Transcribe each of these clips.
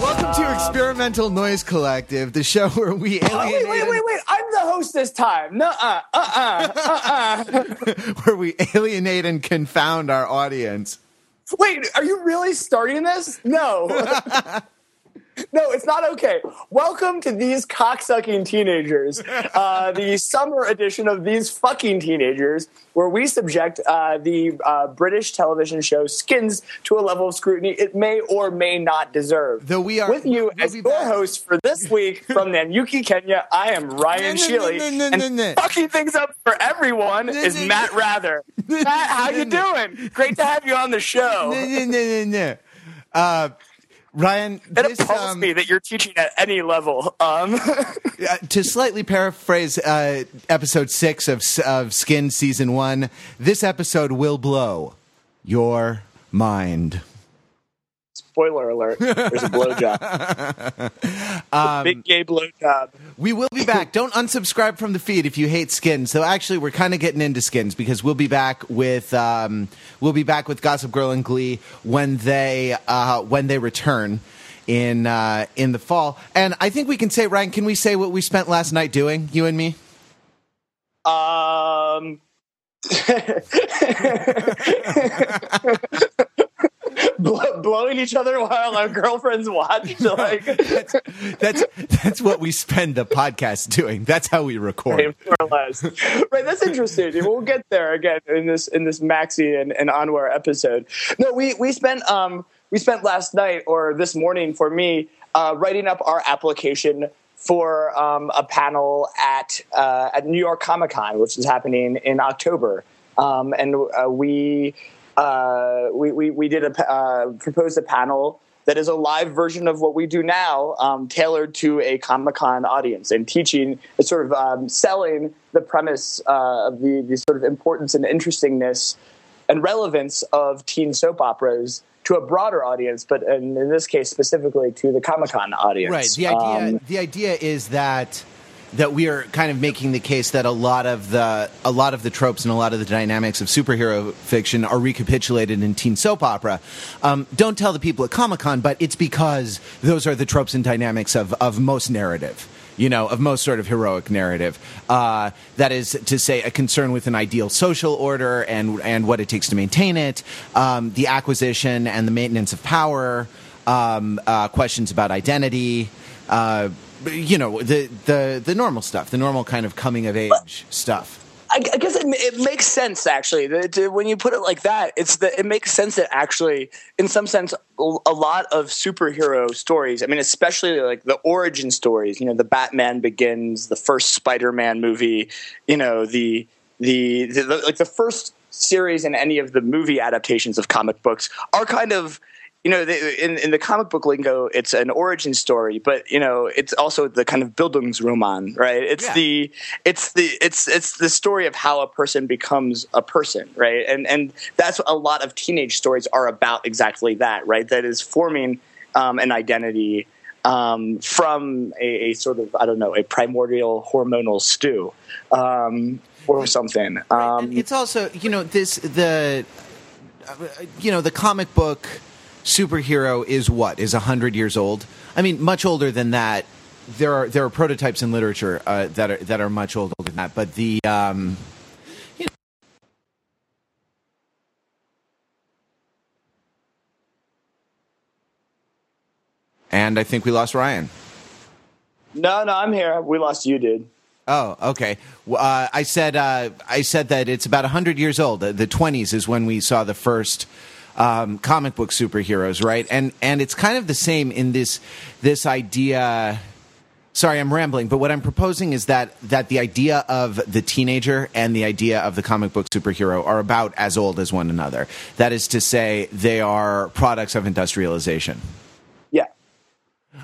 Welcome to Experimental Noise Collective, the show where we Oh, alienate wait, wait, wait, wait! The host this time. No, uh, uh, uh, uh. where we alienate and confound our audience. Wait, are you really starting this? No. no, it's not okay. Welcome to these cocksucking teenagers, uh, the summer edition of these fucking teenagers, where we subject uh, the uh, British television show Skins to a level of scrutiny it may or may not deserve. Though we are- with you we'll as your back. host for this week from Nanyuki, Kenya. I am Ryan No, no, Sheely, no, no, no, and fucking things up for everyone is Matt Wrather. Matt, how you doing? Great to have you on the show. Uh, Ryan, It this, appalls um, me that you're teaching at any level. Um, to slightly paraphrase uh, episode six of, of Skin season one, this episode will blow your mind. Spoiler alert: there's a blowjob, Um, big gay blowjob. We will be back. Don't unsubscribe from the feed if you hate skins. So actually, we're kind of getting into skins because we'll be back with um, we'll be back with Gossip Girl and Glee when they uh, when they return in uh, in the fall. And I think we can say, Ryan, can we say what we spent last night doing, you and me? Um, blow, blowing each other while our girlfriends watch. Like, That's that's that's what we spend the podcast doing. That's how we record. more or less. Right, that's interesting. We'll get there again in this in this Maxxie and, and Anwar episode. No, we we spent um we spent last night or this morning for me uh, writing up our application for um, a panel at uh, at New York Comic Con, which is happening in October, um, and uh, we, uh, we we we did a uh, proposed a panel that is a live version of what we do now, um, tailored to a Comic Con audience and teaching, sort of um, selling the premise uh, of the, the sort of importance and interestingness and relevance of teen soap operas to a broader audience, but in, in this case specifically to the Comic Con audience. Right. The idea Um, the idea is that that we are kind of making the case that a lot of the a lot of the tropes and a lot of the dynamics of superhero fiction are recapitulated in teen soap opera. Um, don't tell the people at Comic Con, but it's because those are the tropes and dynamics of of most narrative. You know, of most sort of heroic narrative. Uh, that is to say, a concern with an ideal social order and and what it takes to maintain it, um, the acquisition and the maintenance of power, um, uh, questions about identity, uh, you know, the, the, the normal stuff, the normal kind of coming of age stuff. I, I guess it, it makes sense actually. That, when you put it like that, it's the, it makes sense that actually, in some sense, a lot of superhero stories. I mean, especially like the origin stories. You know, the Batman Begins, the first Spider-Man movie. You know, the, the, the like the first series in any of the movie adaptations of comic books are kind of you know, the, in in the comic book lingo, it's an origin story, but you know, it's also the kind of Bildungsroman, right? It's Yeah. the it's the it's it's the story of how a person becomes a person, right? And and that's what a lot of teenage stories are about exactly that, right? That is forming um, an identity um, from a, a sort of I don't know a primordial hormonal stew um, or something. Um, it's also, you know, this, the, uh, you know, the comic book superhero is what? Is a 100 years old? I mean, much older than that. There are there are prototypes in literature uh, that are that are much older than that, but the um, you know, and I think we lost Ryan. no, no, I'm here. We lost you, dude. Oh, okay. Uh, I said uh, I said that it's about hundred years old. The twenties is when we saw the first um, comic book superheroes, right? And and it's kind of the same in this this idea. Sorry, I'm rambling, but what I'm proposing is that that the idea of the teenager and the idea of the comic book superhero are about as old as one another. That is to say, they are products of industrialization. Yeah.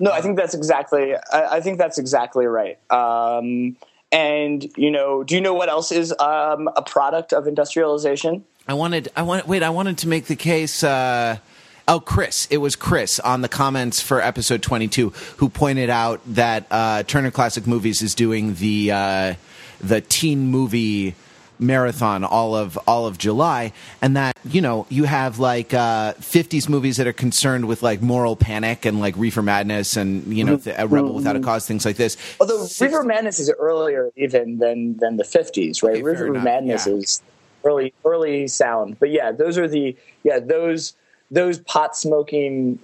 No, I think that's exactly. I, I think that's exactly right. Um, and you know, do you know what else is um, a product of industrialization? I wanted, I wanted, wait, I wanted to make the case. Uh, oh, Chris, it was Chris on the comments for episode 22 who pointed out that uh, Turner Classic Movies is doing the uh, the teen movie marathon all of all of July, and that you know you have like uh, '50s movies that are concerned with like moral panic and like Reefer Madness and you know th- a Rebel Without a Cause, things like this. Although Reefer Madness is earlier even than than the '50s, right? Okay, Reefer Madness yeah. is early early sound, but yeah, those are the yeah those those pot smoking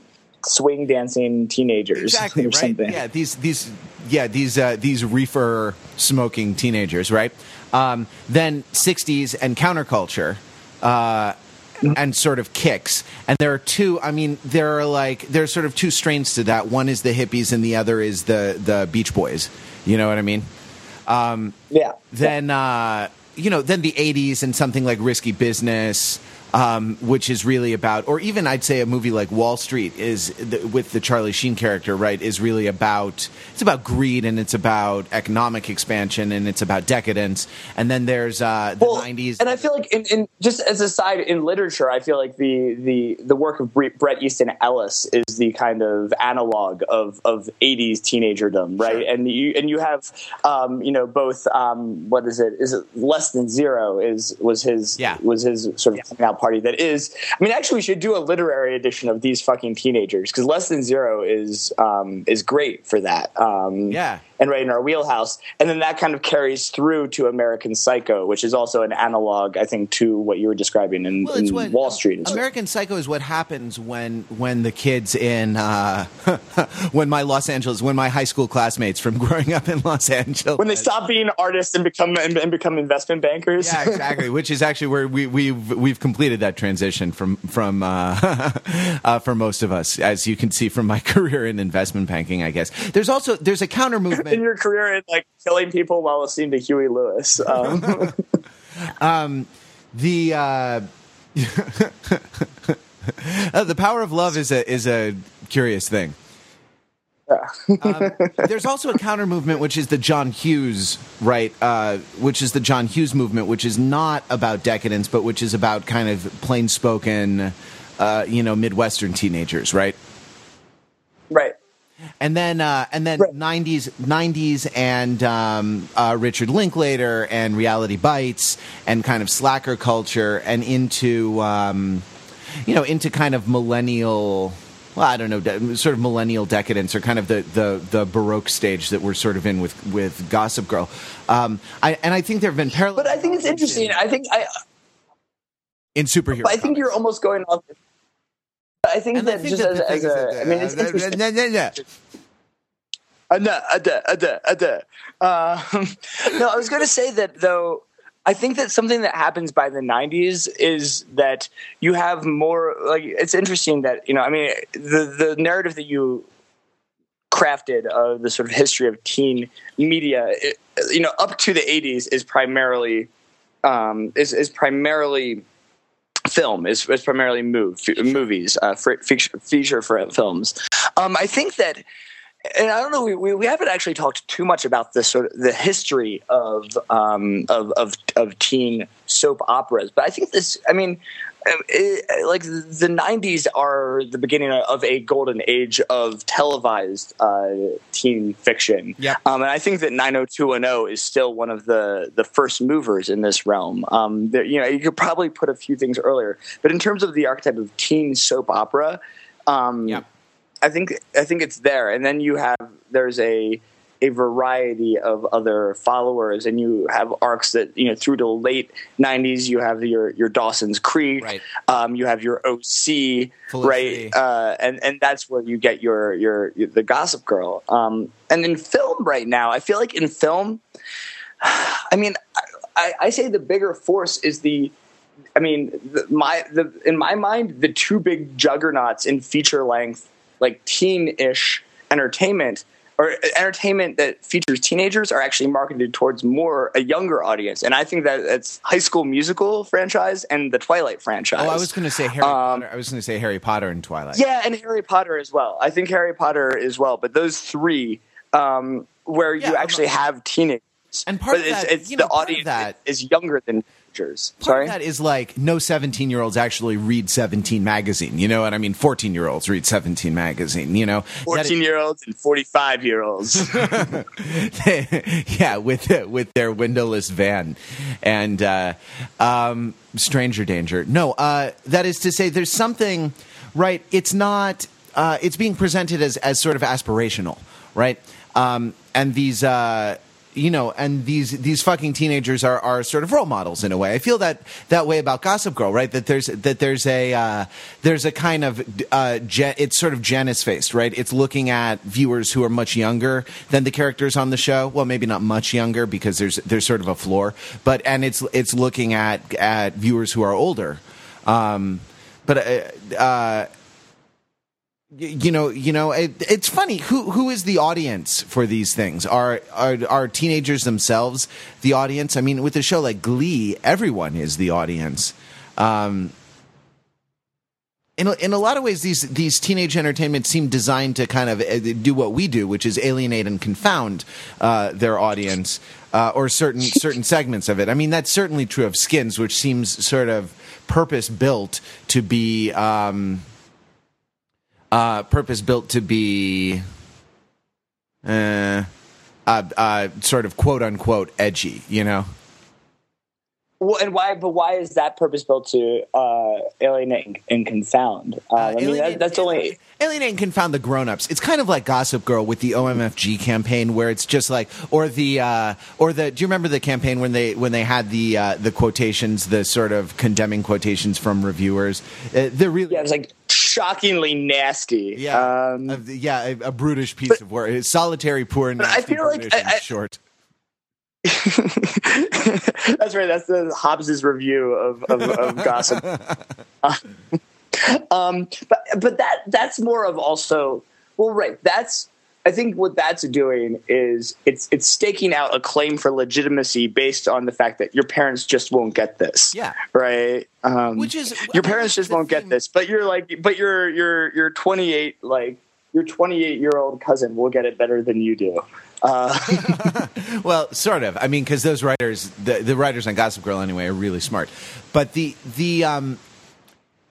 swing dancing teenagers exactly or right. something. yeah these these yeah these uh, these reefer smoking teenagers right? Um, then 60s and counterculture uh, and sort of kicks. And there are two i mean there are like there's sort of two strains to that. One is the hippies and the other is the the beach boys. You know what i mean? Yeah. then uh, you know then the 80s and something like risky business um, which is really about or even i'd say a movie like wall street is the, with the charlie sheen character right is really about it's about greed and it's about economic expansion and it's about decadence and then there's uh, the Well, 90s and I feel like, in, in just as a side in literature, I feel like the the the work of Bre- Bret Easton Ellis is the kind of analog of of '80s teenagerdom, right? Sure. And you and you have, um, you know, both. Um, what is it? Is it less than zero? Is was his Yeah. was his sort of coming out party? That is. I mean, actually, we should do a literary edition of these fucking teenagers because less than zero is um, is great for that. Um, Yeah. And right in our wheelhouse. And then that kind of carries through to American Psycho, which is also an analog, I think, to what you were describing in, Well, in what Wall Street. American Psycho is what happens when when the kids in uh, when my Los Angeles when my high school classmates from growing up in Los Angeles when they stop being artists and become and, and become investment bankers. Yeah, exactly. Which is actually where we, we've we've completed that transition from from uh, uh, for most of us, as you can see from my career in investment banking. I guess there's also there's a counter in your career in like killing people while listening to Huey Lewis. Um, the uh, uh, the power of love is a is a curious thing. Um, there's also a counter movement, which is the John Hughes, right? Uh, which is the John Hughes movement, which is not about decadence, but which is about kind of plain spoken, uh, you know, Midwestern teenagers, right? right. And then, uh, and then Right. '90s, '90s, and um, uh, Richard Linklater and Reality Bites, and kind of slacker culture, and into, um, you know, into kind of millennial. Well, I don't know, de- sort of millennial decadence, or kind of the, the, the baroque stage that we're sort of in with with Gossip Girl. Um, I, and I think there have been parallels. But I think it's interesting. I think I, in superhero. I think you're almost going off. I think And I that think just as, as thing is a, that, I mean, it's uh, interesting. no, no, no. Ada, ada, ada, ada. No, I was going to say that though. I think that something that happens by the '90s is that you have more. Like, it's interesting that you know. I mean, the the narrative that you crafted of the sort of history of teen media, it, you know, up to the '80s is primarily um, is is primarily film is, is primarily move, movies uh, feature, feature films um, i think that and I don't know. We, we, haven't actually talked too much about the sort of the history of um, of, of of teen soap operas, but I think this. I mean, it, like the '90s are the beginning of a golden age of televised uh, teen fiction. Yep. Um, and I think that 90210 is still one of the the first movers in this realm. Um, there, you know, you could probably put a few things earlier, but in terms of the archetype of teen soap opera. Um, Yep. I think I think it's there, and then you have there's a a variety of other followers, and you have arcs that you know through to the late '90s. You have your your Dawson's Creek, Right. um, you have your OC, Felicity. right, uh, and and that's where you get your your, your the Gossip Girl. Um, and in film right now, I feel like in film, I mean, I, I say the bigger force is the I mean, the, my the in my mind, the two big juggernauts in feature length, like teen-ish entertainment or entertainment that features teenagers, are actually marketed towards more a younger audience, and I think that it's High School Musical franchise and the Twilight franchise. Oh, I was going to say Harry Um, Potter. I was going to say Harry Potter and Twilight. Yeah, and Harry Potter as well. I think Harry Potter as well, but those three, um, where Yeah, you actually have teenagers, And part but of it's, that- it's you know, the audience that- is younger than teenagers. Part Sorry. of that is like no 17 year olds actually read 17 magazine. You know what I mean? 14 year olds read 17 magazine. You know, 14 year olds and 45 year olds. yeah, with with their windowless van and uh, um, stranger danger. No, uh, that is to say, there's something right. It's not. Uh, it's being presented as as sort of aspirational, right? Um, and these. Uh, you know, and these these fucking teenagers are, are sort of role models in a way. I feel that that way about Gossip Girl, right? That there's that there's a uh, there's a kind of uh, it's sort of Janus faced, right? It's looking at viewers who are much younger than the characters on the show. Well, maybe not much younger because there's there's sort of a floor, but and it's it's looking at at viewers who are older. Um, but uh, uh, you know, you know, it, it's funny. Who who is the audience for these things? Are, are are teenagers themselves the audience? I mean, with a show like Glee, everyone is the audience. Um, in a, in a lot of ways, these these teenage entertainments seem designed to kind of uh, do what we do, which is alienate and confound uh, their audience uh, or certain certain segments of it. I mean, that's certainly true of Skins, which seems sort of purpose built to be. Um, uh, purpose built to be uh, uh, uh, sort of quote unquote edgy, you know? Well, and why? But why is that purpose built to uh, alienate and, and confound? Uh, I mean, that, that's only. alienate and confound the grown-ups. It's kind of like Gossip Girl with the OMFG campaign, where it's just like, or the, uh, or the. Do you remember the campaign when they when they had the uh, the quotations, the sort of condemning quotations from reviewers? Uh, they're really, Yeah, it's like shockingly nasty. yeah, Um, uh, yeah, a, a brutish piece of work. Solitary, poor, and I nasty, feel like I- I- short. that's right. That's the Hobbes's review of, of, of gossip. um, but but that that's more of also well, right. That's I think what that's doing is it's it's staking out a claim for legitimacy based on the fact that your parents just won't get this. Yeah. Right. Um, Which is- your parents just won't thing. get this, but you're like, but you're you're you're 28 like your 28 year old cousin will get it better than you do. Uh, Well, sort of. I mean, because those writers, the, the writers on Gossip Girl, anyway, are really smart. But the the um,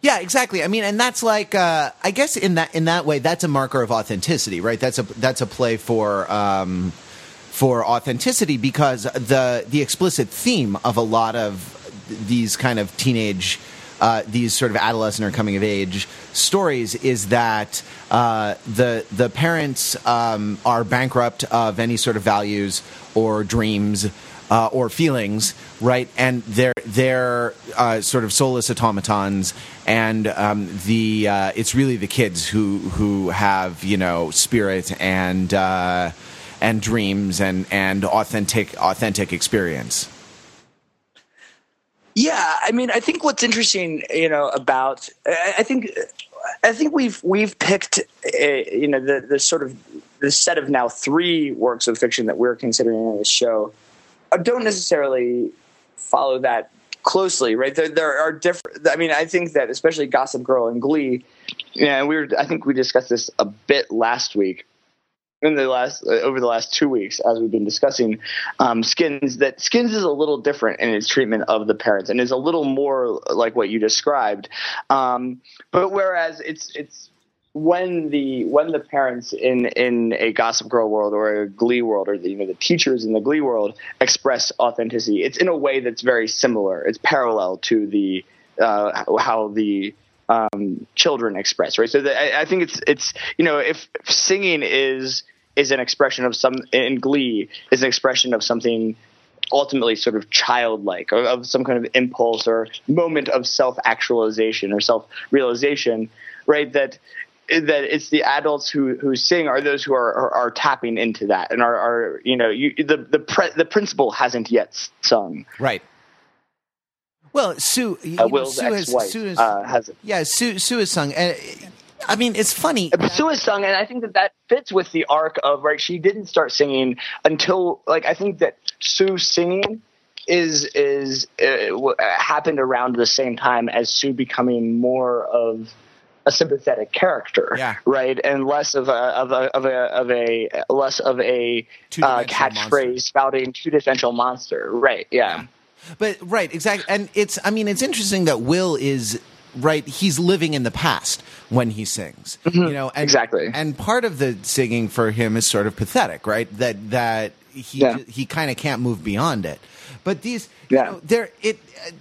yeah, exactly. I mean, and that's like uh, I guess in that in that way, that's a marker of authenticity, right? That's a that's a play for um, for authenticity because the the explicit theme of a lot of these kind of teenage. Uh, these sort of adolescent or coming of age stories is that uh, the the parents um, are bankrupt of any sort of values or dreams uh, or feelings, right? And they're they're uh, sort of soulless automatons, and um, the uh, it's really the kids who who have you know spirit and uh, and dreams and and authentic authentic experience. Yeah, I mean, I think what's interesting, you know, about I I think I think we've we've picked, uh, you know, the the sort of the set of now three works of fiction that we're considering in this show uh, don't necessarily follow that closely, right? There, there are different. I mean, I think that especially Gossip Girl and Glee, yeah, and we were. I think we discussed this a bit last week in the last uh, over the last two weeks as we've been discussing um, skins that skins is a little different in its treatment of the parents and is a little more like what you described um, but whereas it's it's when the when the parents in in a gossip girl world or a glee world or the you know the teachers in the glee world express authenticity it's in a way that's very similar it's parallel to the uh, how the um, children express, right? So the, I, I think it's it's you know if, if singing is is an expression of some in Glee is an expression of something ultimately sort of childlike or of some kind of impulse or moment of self actualization or self realization, right? That that it's the adults who who sing are those who are are, are tapping into that and are, are you know you, the the pre, the principal hasn't yet sung. Right. Well, Sue, Uh, know, Will's Sue has, Sue has, uh, has yeah, Sue, Sue has sung. And I mean, it's funny. Sue has sung, and I think that that fits with the arc of right. She didn't start singing until like I think that Sue singing is is uh, happened around the same time as Sue becoming more of a sympathetic character, Yeah. right, and less of a of a of a, of a less of a uh, catchphrase spouting two dimensional monster, right? Yeah, But right, exactly, and it's. I mean, it's interesting that Will is right. He's living in the past when he sings. You know, and, Mm-hmm. Exactly. And part of the singing for him is sort of pathetic, right? That that he Yeah. he kind of can't move beyond it. But these, Yeah. you know, there it. Uh,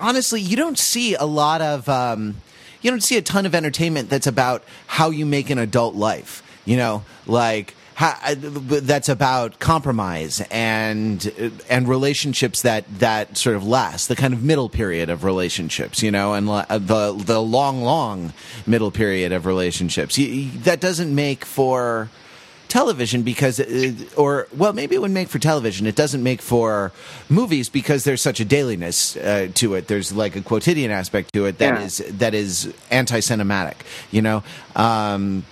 honestly, you don't see a lot of. Um, you don't see a ton of entertainment that's about how you make an adult life. You know, like how, uh, that's about compromise and and relationships that that sort of last. The kind of middle period of relationships. You know, and uh, the the long, long middle period of relationships. That doesn't make for television because it, or well maybe it would make for television it doesn't make for movies because there's such a dailiness uh, to it there's like a quotidian aspect to it that Yeah. is that is anti-cinematic you know um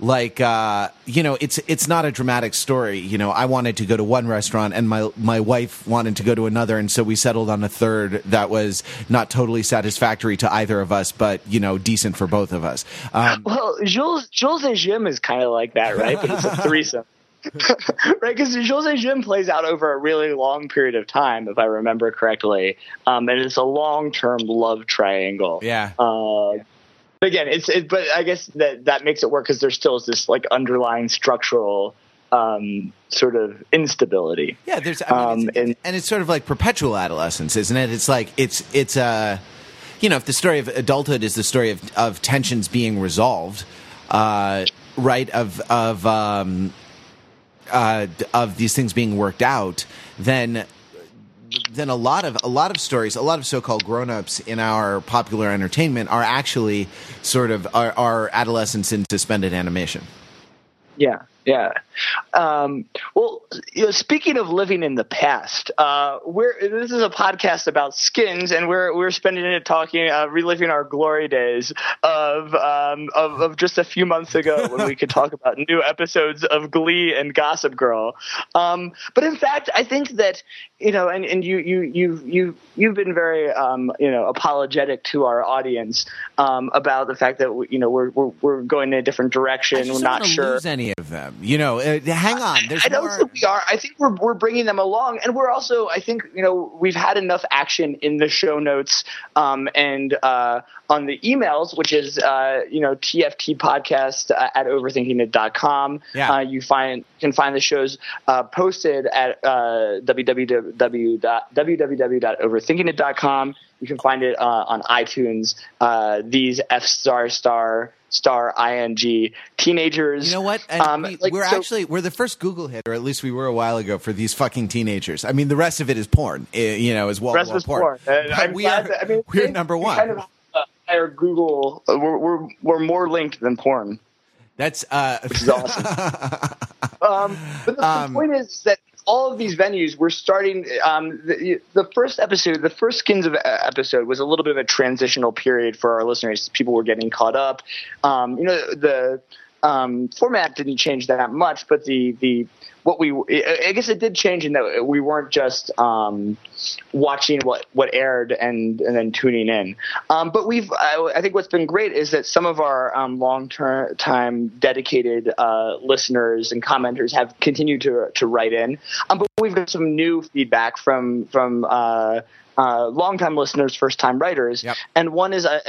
like uh you know it's it's not a dramatic story you know i wanted to go to one restaurant and my my wife wanted to go to another and so we settled on a third that was not totally satisfactory to either of us but you know decent for both of us um Well, Jules Jules et Jim is kind of like that, right? But it's a threesome. right, because Jules et Jim plays out over a really long period of time, if I remember correctly, um, and it's a long-term love triangle. yeah Uh, but again, it's it, but I guess that that makes it work because there still is this like underlying structural um, sort of instability. Yeah, there's, I mean, Um, it's, and- and it's sort of like perpetual adolescence, isn't it? It's like it's it's uh, you know, if the story of adulthood is the story of of tensions being resolved, uh, right? Of of um, uh, of these things being worked out, then then a lot of a lot of stories, a lot of so-called grown-ups in our popular entertainment are actually sort of are, are adolescents in suspended animation. Yeah, yeah. Um, well, you know, speaking of living in the past, uh, we're this is a podcast about skins, and we're we're spending it talking, uh, reliving our glory days of, um, of of just a few months ago when we could talk about new episodes of Glee and Gossip Girl. Um, but in fact, I think that you know, and, and you you you've you you've been very um, you know apologetic to our audience um, about the fact that you know we're we're, we're going in a different direction. We're not sure. any of them. You know, uh, hang on. There's I don't more. think we are. I think we're we're bringing them along, and we're also. I think you know we've had enough action in the show notes um, and uh, on the emails, which is uh, you know TFT podcast uh, at overthinkingit.com. Yeah. Uh, you find can find the shows uh, posted at uh, www.www.overthinkingit.com. You can find it uh, on iTunes. Uh, these F star star star ing teenagers. You know what? Um, we, like, we're so- actually we're the first Google hit, or at least we were a while ago for these fucking teenagers. I mean, the rest of it is porn. uh, You know, is wall rest was porn. porn. And I'm we are that- I mean, we're we- number one. Kind of higher Google. Uh, we're, we're we're more linked than porn, That's uh, which is awesome. um, but the, the Um, point is that all of these venues we're starting. Um, the, the first episode, the first Skins of uh, episode, was a little bit of a transitional period for our listeners. People were getting caught up. Um, you know, the um, format didn't change that much, but the the what we I guess it did change in that we weren't just um, watching what what aired and and then tuning in. Um, but we've I, I think what's been great is that some of our um, long term time dedicated uh, listeners and commenters have continued to to write in. Um, but we've got some new feedback from from uh, uh, longtime listeners, first time writers, Yep. and one is a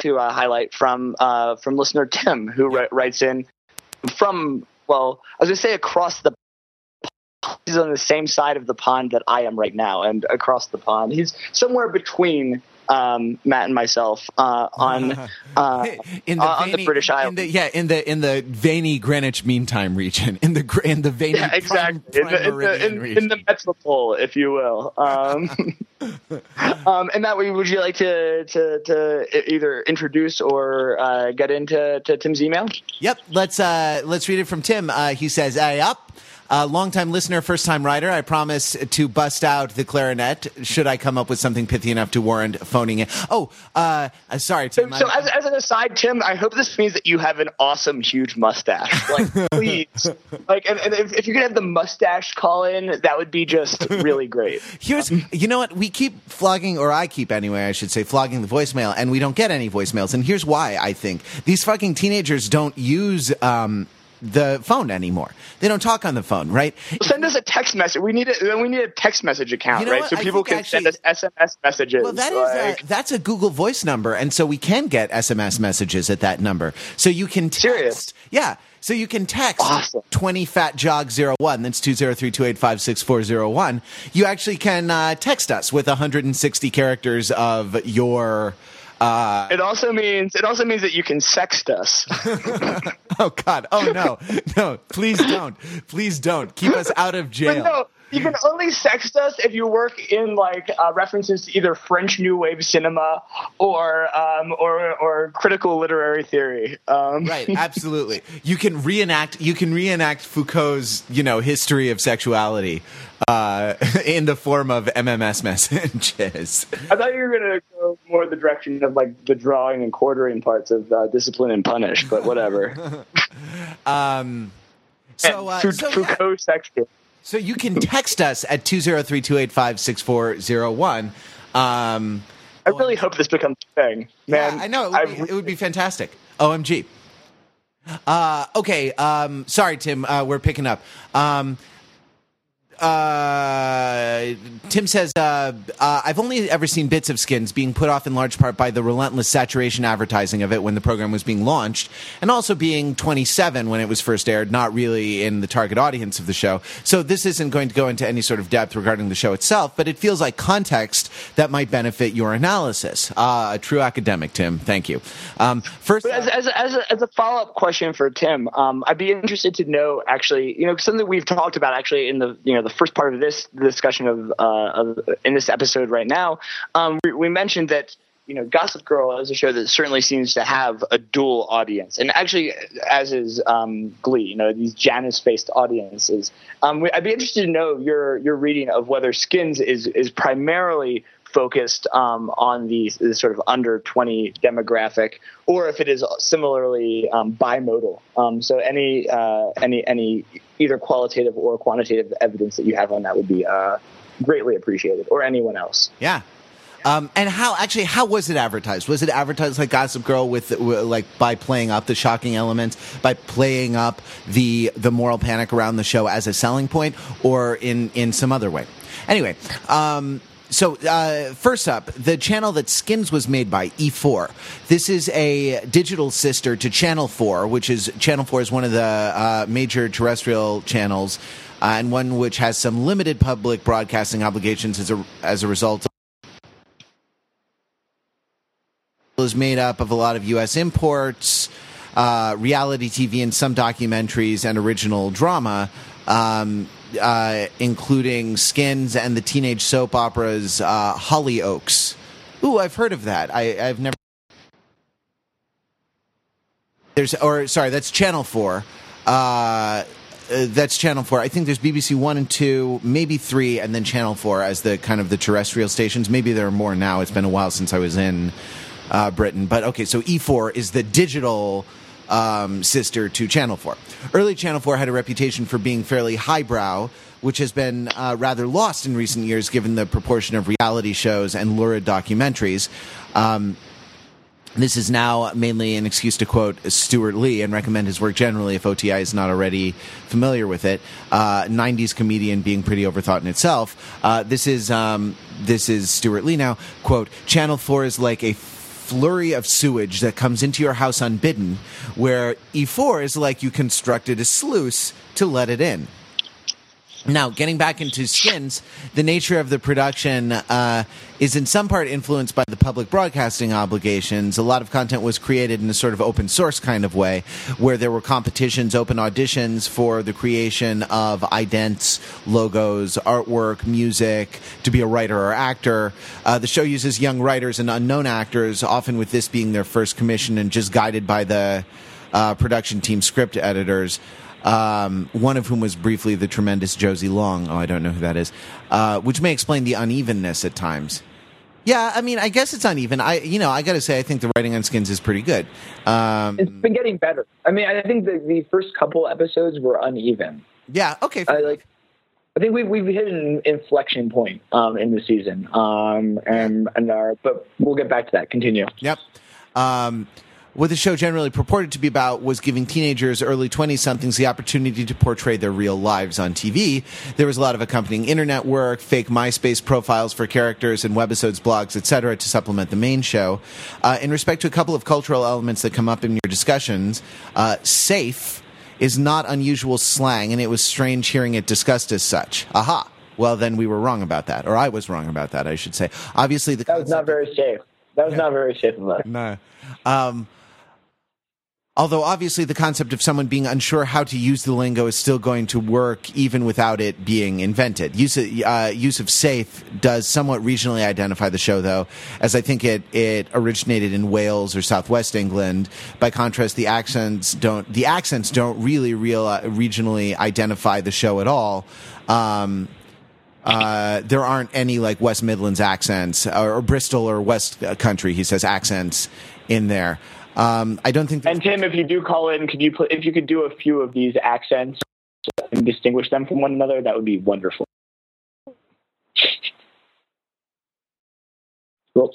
to uh, highlight from uh, from listener Tim, who wri- writes in from well, I was going to say across the. He's on the same side of the pond that I am right now, and across the pond, he's somewhere between um, Matt and myself uh, on uh, in on- the veiny- British in Isles. the- yeah, in the in the veiny Greenwich Mean Time region, in the in the veiny yeah, exactly prime, in, the, prime in, the, in, region. in the metropole, if you will. Um, um, and that way, would you like to to, to either introduce or uh, get into to Tim's email? Yep, let's uh, let's read it from Tim. Uh, he says, "Hey up." Uh, longtime listener, first time writer. I promise to bust out the clarinet should I come up with something pithy enough to warrant phoning it. Oh, uh, sorry, Tim. So, as, as, an aside, Tim, I hope this means that you have an awesome, huge mustache. Like, please, like, and, and if, if, you could have the mustache call in, that would be just really great. Here's, you know what? We keep flogging, or I keep anyway, I should say, flogging the voicemail, and we don't get any voicemails. And here's why. I think these fucking teenagers don't use. Um, the phone anymore. They don't talk on the phone, right? Send us a text message. We need a we need a text message account, you know right? What? So people can actually, send us SMS messages. Well, that like, is a, that's a Google Voice number, and so we can get SMS messages at that number. So you can text. Serious? Yeah. So you can text awesome. 20 fat jog 01. That's 203-285-6401. You actually can uh, text us with 160 characters of your uh, it also means it also means that you can sext us. oh God! Oh no! No! Please don't! Please don't! Keep us out of jail. No, you can only sext us if you work in like uh, references to either French New Wave cinema or um, or or critical literary theory. Um. Right, absolutely. You can reenact. You can reenact Foucault's you know history of sexuality uh, in the form of MMS messages. I thought you were going to more the direction of like the drawing and quartering parts of uh, Discipline and Punish, but whatever. um. So, uh, so Foucault section. So you can text us at 203-285-6401. Um, I really hope this becomes a thing, man. Yeah, I know. It would, be, it would be fantastic. OMG. Uh, okay. Um, sorry, Tim. Uh, we're picking up. Um, uh, Tim says, uh, uh, I've only ever seen bits of skins being put off in large part by the relentless saturation advertising of it when the program was being launched, and also being 27 when it was first aired, not really in the target audience of the show. So this isn't going to go into any sort of depth regarding the show itself, but it feels like context that might benefit your analysis. Uh, a true academic, Tim. Thank you. Um, first, as, as, as, a, as a follow up question for Tim, um, I'd be interested to know actually, you know, something we've talked about actually in the, you know, the first part of this discussion of, uh, of in this episode right now, um, we, we, mentioned that you know Gossip Girl is a show that certainly seems to have a dual audience, and actually, as is um, Glee, you know these Janus-based audiences. Um, I'd be interested to know your your reading of whether Skins is is primarily focused um, on the, the, sort of under 20 demographic, or if it is similarly um, bimodal. Um, so any uh, any any either qualitative or quantitative evidence that you have on that would be uh, greatly appreciated, or anyone else. Yeah. Um, and how actually how was it advertised? Was it advertised like Gossip Girl with like by playing up the shocking elements, by playing up the the moral panic around the show as a selling point, or in in some other way? Anyway, um, so uh, first up, the channel that Skins was made by E4. This is a digital sister to Channel 4, which is Channel 4 is one of the uh, major terrestrial channels, uh, and one which has some limited public broadcasting obligations as a as a result. is made up of a lot of U.S. imports, uh, reality TV, and some documentaries and original drama. Um, uh, including Skins and the teenage soap operas uh, Hollyoaks. Ooh, I've heard of that. I, have never. There's, or sorry, that's Channel Four. Uh, uh, that's Channel Four. I think there's BBC One and Two, maybe three, and then Channel Four as the kind of the terrestrial stations. Maybe there are more now. It's been a while since I was in uh, Britain, but okay. So E4 is the digital um, sister to Channel 4. Early Channel 4 had a reputation for being fairly highbrow, which has been uh, rather lost in recent years given the proportion of reality shows and lurid documentaries. Um, this is now mainly an excuse to quote Stewart Lee and recommend his work generally if OTI is not already familiar with it. Uh, 90s comedian being pretty overthought in itself. Uh, this is um, this is Stewart Lee now. Quote: Channel Four is like a flurry of sewage that comes into your house unbidden, where E4 is like you constructed a sluice to let it in. Now, getting back into skins, the nature of the production uh, is in some part influenced by the public broadcasting obligations. A lot of content was created in a sort of open source kind of way, where there were competitions, open auditions for the creation of idents, logos, artwork, music, to be a writer or actor. Uh, the show uses young writers and unknown actors, often with this being their first commission and just guided by the uh, production team script editors. Um, one of whom was briefly the tremendous Josie Long. Oh, I don't know who that is, uh, which may explain the unevenness at times. Yeah, I mean, I guess it's uneven. I, you know, I got to say, I think the writing on Skins is pretty good. Um, it's been getting better. I mean, I think the, the first couple episodes were uneven. Yeah. Okay. I like. I think we've we've hit an inflection point um, in the season, um, and and our, but we'll get back to that. Continue. Yep. Um, what the show generally purported to be about was giving teenagers, early 20 somethings, the opportunity to portray their real lives on TV. There was a lot of accompanying internet work, fake MySpace profiles for characters, and webisodes, blogs, etc., to supplement the main show. Uh, in respect to a couple of cultural elements that come up in your discussions, uh, safe is not unusual slang, and it was strange hearing it discussed as such. Aha. Well, then we were wrong about that, or I was wrong about that, I should say. Obviously, the that was not very safe. That was Yeah. not very safe of us. no. Um, although obviously the concept of someone being unsure how to use the lingo is still going to work even without it being invented. Use of, uh, use of safe does somewhat regionally identify the show, though, as I think it it originated in Wales or Southwest England. By contrast, the accents don't the accents don't really real uh, regionally identify the show at all. Um, uh, there aren't any like West Midlands accents or, or Bristol or West Country. He says accents in there. Um, I don't think. And Tim, if you do call in, could you put, if you could do a few of these accents and distinguish them from one another, that would be wonderful. Well,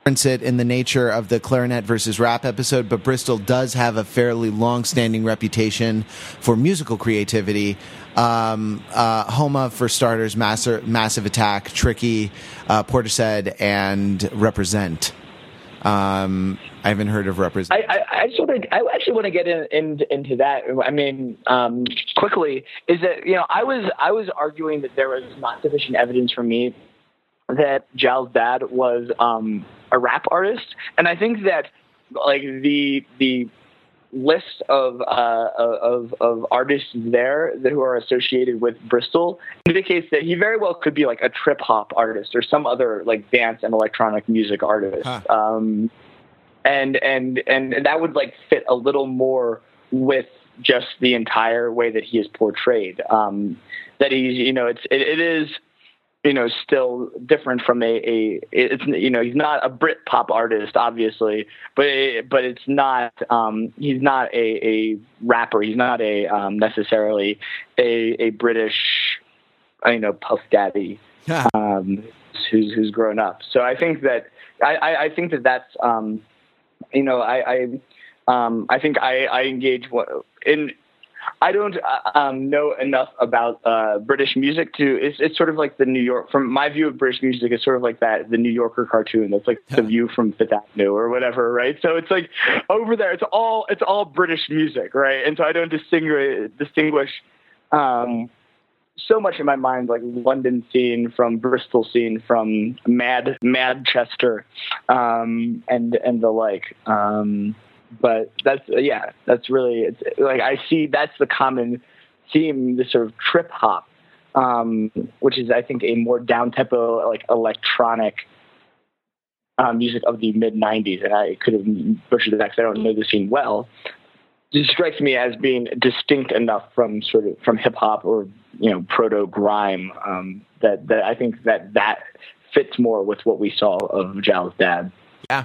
difference it in the nature of the clarinet versus rap episode, but Bristol does have a fairly long-standing reputation for musical creativity. Um, uh, Homa, for starters, massive, massive attack, tricky, uh, Portishead, and Reprazent. Um, I haven't heard of Reprazent. I, I, I just want to. I actually want to get in, in, into that. I mean, um, quickly is that you know I was I was arguing that there was not sufficient evidence for me that Jal's Dad was um, a rap artist, and I think that like the the list of uh, of of artists there that who are associated with Bristol indicates that he very well could be like a trip hop artist or some other like dance and electronic music artist. Huh. Um, and and and that would like fit a little more with just the entire way that he is portrayed. Um, that he's you know it's it, it is you know still different from a, a it's you know he's not a Brit pop artist obviously, but it, but it's not um, he's not a, a rapper. He's not a um, necessarily a a British you know Puff Daddy um, who's who's grown up. So I think that I, I, I think that that's um, you know I I, um, I think I, I engage what- in. I don't uh, um, know enough about uh, British music to. It's, it's sort of like the New York. From my view of British music, it's sort of like that the New Yorker cartoon. That's like the View from Fifth Avenue or whatever, right? So it's like over there, it's all it's all British music, right? And so I don't distinguish distinguish um, so much in my mind like London scene from Bristol scene from Mad Madchester um, and and the like. Um, but that's yeah, that's really it's like I see that's the common theme, this sort of trip hop, um, which is I think a more down tempo like electronic. Um, music of the mid '90s, and I could have butchered that because I don't know the scene well it strikes me as being distinct enough from sort of from hip hop or you know proto grime um, that that I think that that fits more with what we saw of Jal's dad. Yeah.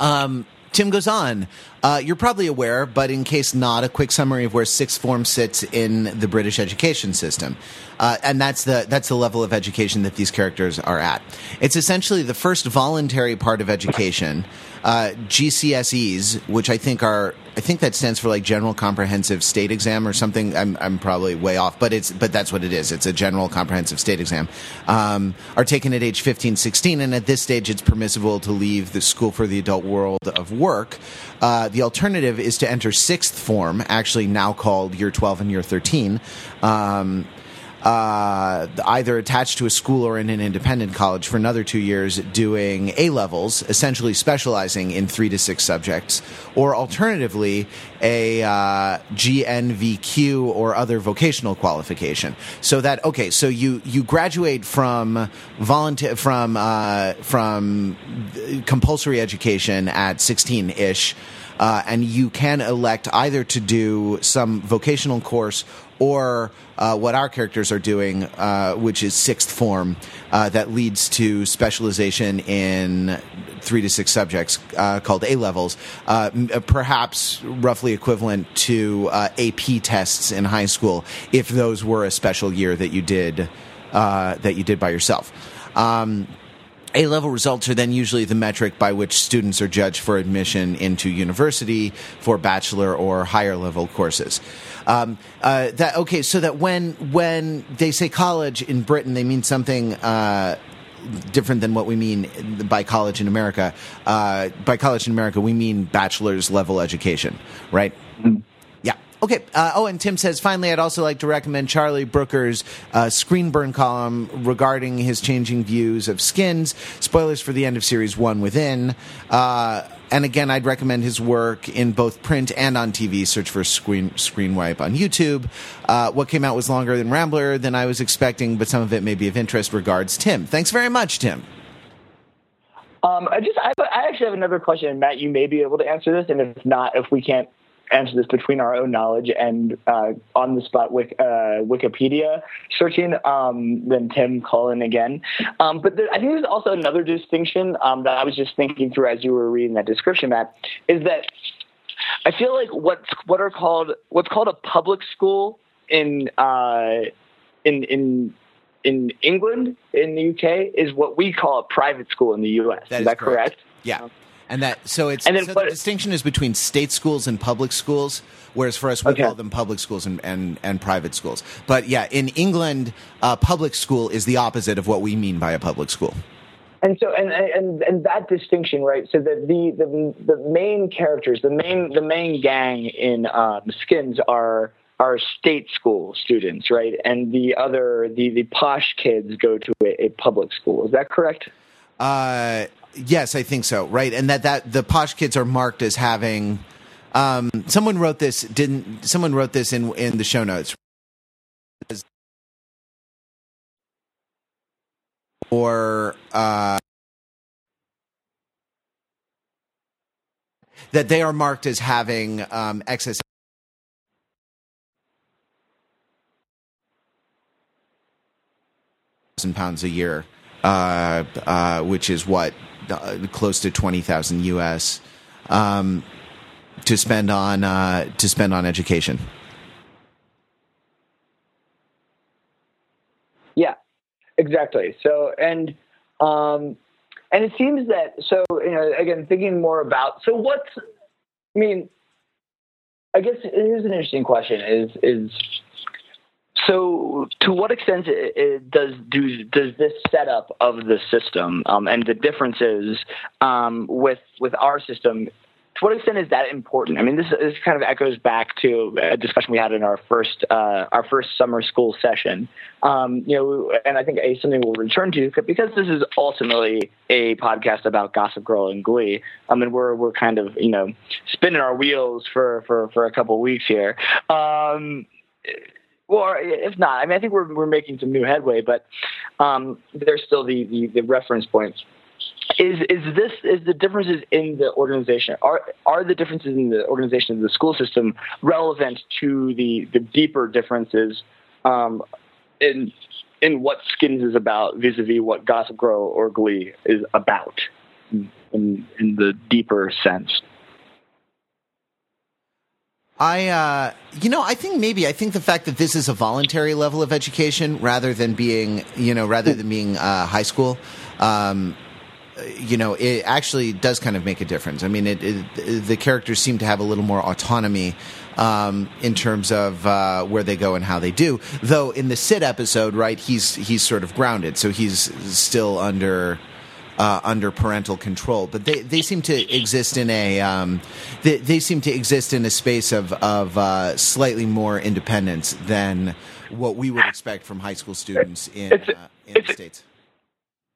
Um, Tim goes on. Uh, you're probably aware, but in case not, a quick summary of where sixth form sits in the British education system, uh, and that's the that's the level of education that these characters are at. It's essentially the first voluntary part of education. Uh, GCSEs, which I think are I think that stands for like General Comprehensive State Exam or something. I'm I'm probably way off, but it's but that's what it is. It's a General Comprehensive State Exam. Um, are taken at age 15, 16, and at this stage, it's permissible to leave the school for the adult world of work. Uh, the alternative is to enter sixth form, actually now called year 12 and year 13. Um, uh, either attached to a school or in an independent college for another two years doing A levels, essentially specializing in three to six subjects, or alternatively, a uh, GNVQ or other vocational qualification. So that, okay, so you, you graduate from volunteer, from, uh, from compulsory education at 16 ish. Uh, and you can elect either to do some vocational course or uh, what our characters are doing, uh, which is sixth form, uh, that leads to specialization in three to six subjects uh, called A levels, uh, uh, perhaps roughly equivalent to AP tests in high school, if those were a special year that you did that you did by yourself. Um, a level results are then usually the metric by which students are judged for admission into university for bachelor or higher level courses. Um, uh, that okay, so that when when they say college in Britain, they mean something. Uh, different than what we mean by college in America. Uh, by college in America, we mean bachelor's level education, right? Mm-hmm. Okay. Uh, oh, and Tim says, finally, I'd also like to recommend Charlie Brooker's uh, screen burn column regarding his changing views of skins. Spoilers for the end of series one within. Uh, and again, I'd recommend his work in both print and on TV. Search for Screen Screen Wipe on YouTube. Uh, what came out was longer than Rambler than I was expecting, but some of it may be of interest. Regards, Tim. Thanks very much, Tim. Um, I just, I, I actually have another question, Matt. You may be able to answer this, and if not, if we can't answer this between our own knowledge and uh, on the spot Wik, uh, Wikipedia searching, um, then Tim calling again. Um, but there, I think there's also another distinction um, that I was just thinking through as you were reading that description, Matt, is that I feel like what's what are called what's called a public school in uh, in in in England in the UK is what we call a private school in the US. That is, is that correct? correct? Yeah. And that so it's and then, so but, the distinction is between state schools and public schools, whereas for us we okay. call them public schools and, and, and private schools. But yeah, in England, uh, public school is the opposite of what we mean by a public school. And so, and and and that distinction, right? So that the the the main characters, the main the main gang in um, Skins are are state school students, right? And the other the the posh kids go to a, a public school. Is that correct? Uh, Yes, I think so. Right, and that that the posh kids are marked as having. Um, someone wrote this. Didn't someone wrote this in in the show notes? Or uh, that they are marked as having um, excess pounds a year, uh, uh, which is what close to twenty thousand US um, to spend on uh, to spend on education. Yeah, exactly. So and um, and it seems that so you know again thinking more about so what's I mean I guess here's an interesting question is is so, to what extent does do, does this setup of the system um, and the differences um, with with our system? To what extent is that important? I mean, this, this kind of echoes back to a discussion we had in our first uh, our first summer school session. Um, you know, and I think a, something we'll return to because this is ultimately a podcast about Gossip Girl and Glee. I mean, we're we're kind of you know spinning our wheels for for for a couple weeks here. Well, if not, I mean, I think we're we're making some new headway, but um, there's still the, the, the reference points. Is is this is the differences in the organization are are the differences in the organization of the school system relevant to the the deeper differences um, in in what Skins is about vis-a-vis what Gossip Girl or Glee is about in, in the deeper sense? I, uh, you know, I think maybe I think the fact that this is a voluntary level of education rather than being, you know, rather than being uh, high school, um, you know, it actually does kind of make a difference. I mean, it, it, the characters seem to have a little more autonomy um, in terms of uh, where they go and how they do. Though in the Sid episode, right, he's he's sort of grounded, so he's still under uh, under parental control. But they, they seem to exist in a um, they, they seem to exist in a space of of uh, slightly more independence than what we would expect from high school students in uh, in the states.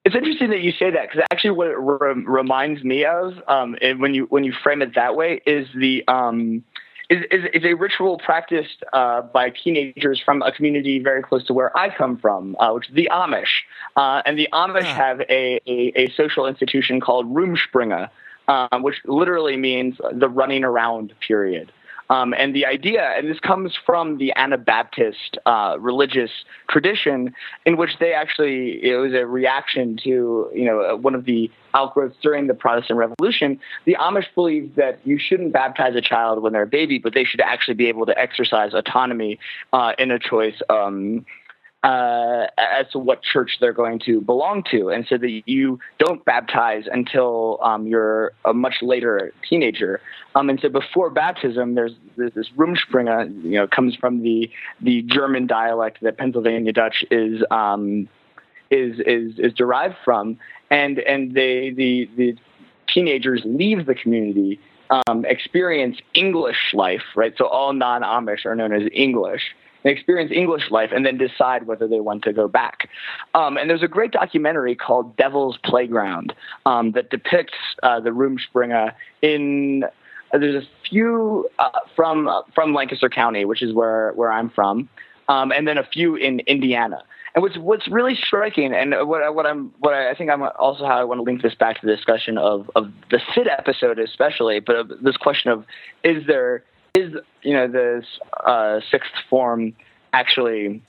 It's interesting that you say that because actually, what it re- reminds me of, um, and when you when you frame it that way, is the um, is, is, is a ritual practiced uh, by teenagers from a community very close to where I come from, uh, which is the Amish. Uh, and the Amish Ah. have a, a, a social institution called Rumspringa, um, which literally means the running around period. Um, and the idea, and this comes from the Anabaptist uh, religious tradition, in which they actually it was a reaction to you know one of the outgrowths during the Protestant Revolution. The Amish believed that you shouldn't baptize a child when they're a baby, but they should actually be able to exercise autonomy uh, in a choice. Um, uh, as to what church they're going to belong to, and so that you don't baptize until um, you're a much later teenager. Um, and so before baptism, there's, there's this Rumspringa, you know, comes from the the German dialect that Pennsylvania Dutch is um, is is is derived from, and and they the the teenagers leave the community, um, experience English life, right? So all non-Amish are known as English. They experience English life and then decide whether they want to go back. Um, and there's a great documentary called Devil's Playground um, that depicts uh, the Rumspringa in. Uh, there's a few uh, from uh, from Lancaster County, which is where where I'm from, um, and then a few in Indiana. And what's what's really striking, and what what I'm what I think I'm also how I want to link this back to the discussion of of the Sid episode, especially, but this question of is there is you know this uh, sixth form actually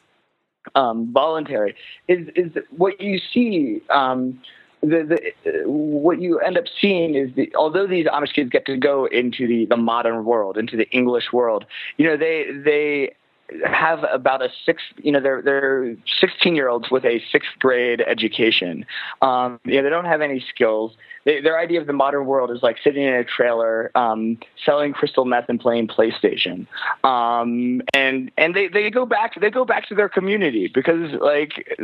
um, voluntary? Is is what you see? Um, the, the what you end up seeing is the, although these Amish kids get to go into the, the modern world, into the English world, you know they they have about a six, you know, they're they're 16 year olds with a sixth grade education. Um, you know, they don't have any skills. They, their idea of the modern world is like sitting in a trailer, um, selling crystal meth and playing PlayStation. Um, and and they, they go back they go back to their community because like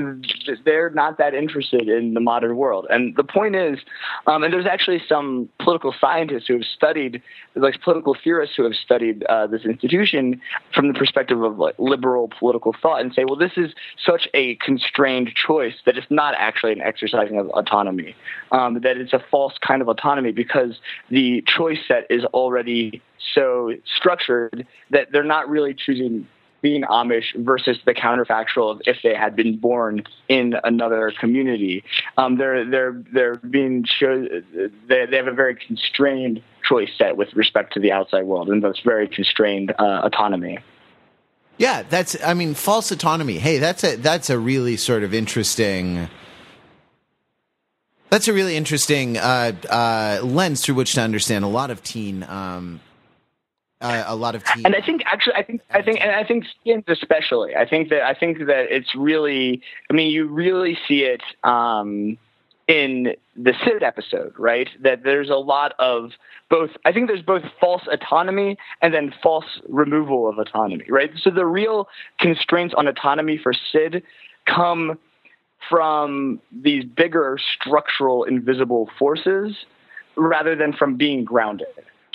they're not that interested in the modern world. And the point is, um, and there's actually some political scientists who have studied, like political theorists who have studied uh, this institution from the perspective of like liberal political thought and say, well, this is such a constrained choice that it's not actually an exercising of autonomy, um, that it's a false kind of autonomy because the choice set is already so structured that they're not really choosing being Amish versus the counterfactual of if they had been born in another community. Um, they're they're they're being show they they have a very constrained choice set with respect to the outside world, and thus very constrained uh, autonomy. Yeah, that's. I mean, false autonomy. Hey, that's a that's a really sort of interesting. That's a really interesting uh, uh, lens through which to understand a lot of teen, um, uh, a lot of teen. And I think actually, I think I think, and I think skins especially. I think that I think that it's really. I mean, you really see it um, in the Sid episode, right? That there's a lot of both. I think there's both false autonomy and then false removal of autonomy, right? So the real constraints on autonomy for Sid come from these bigger structural invisible forces rather than from being grounded,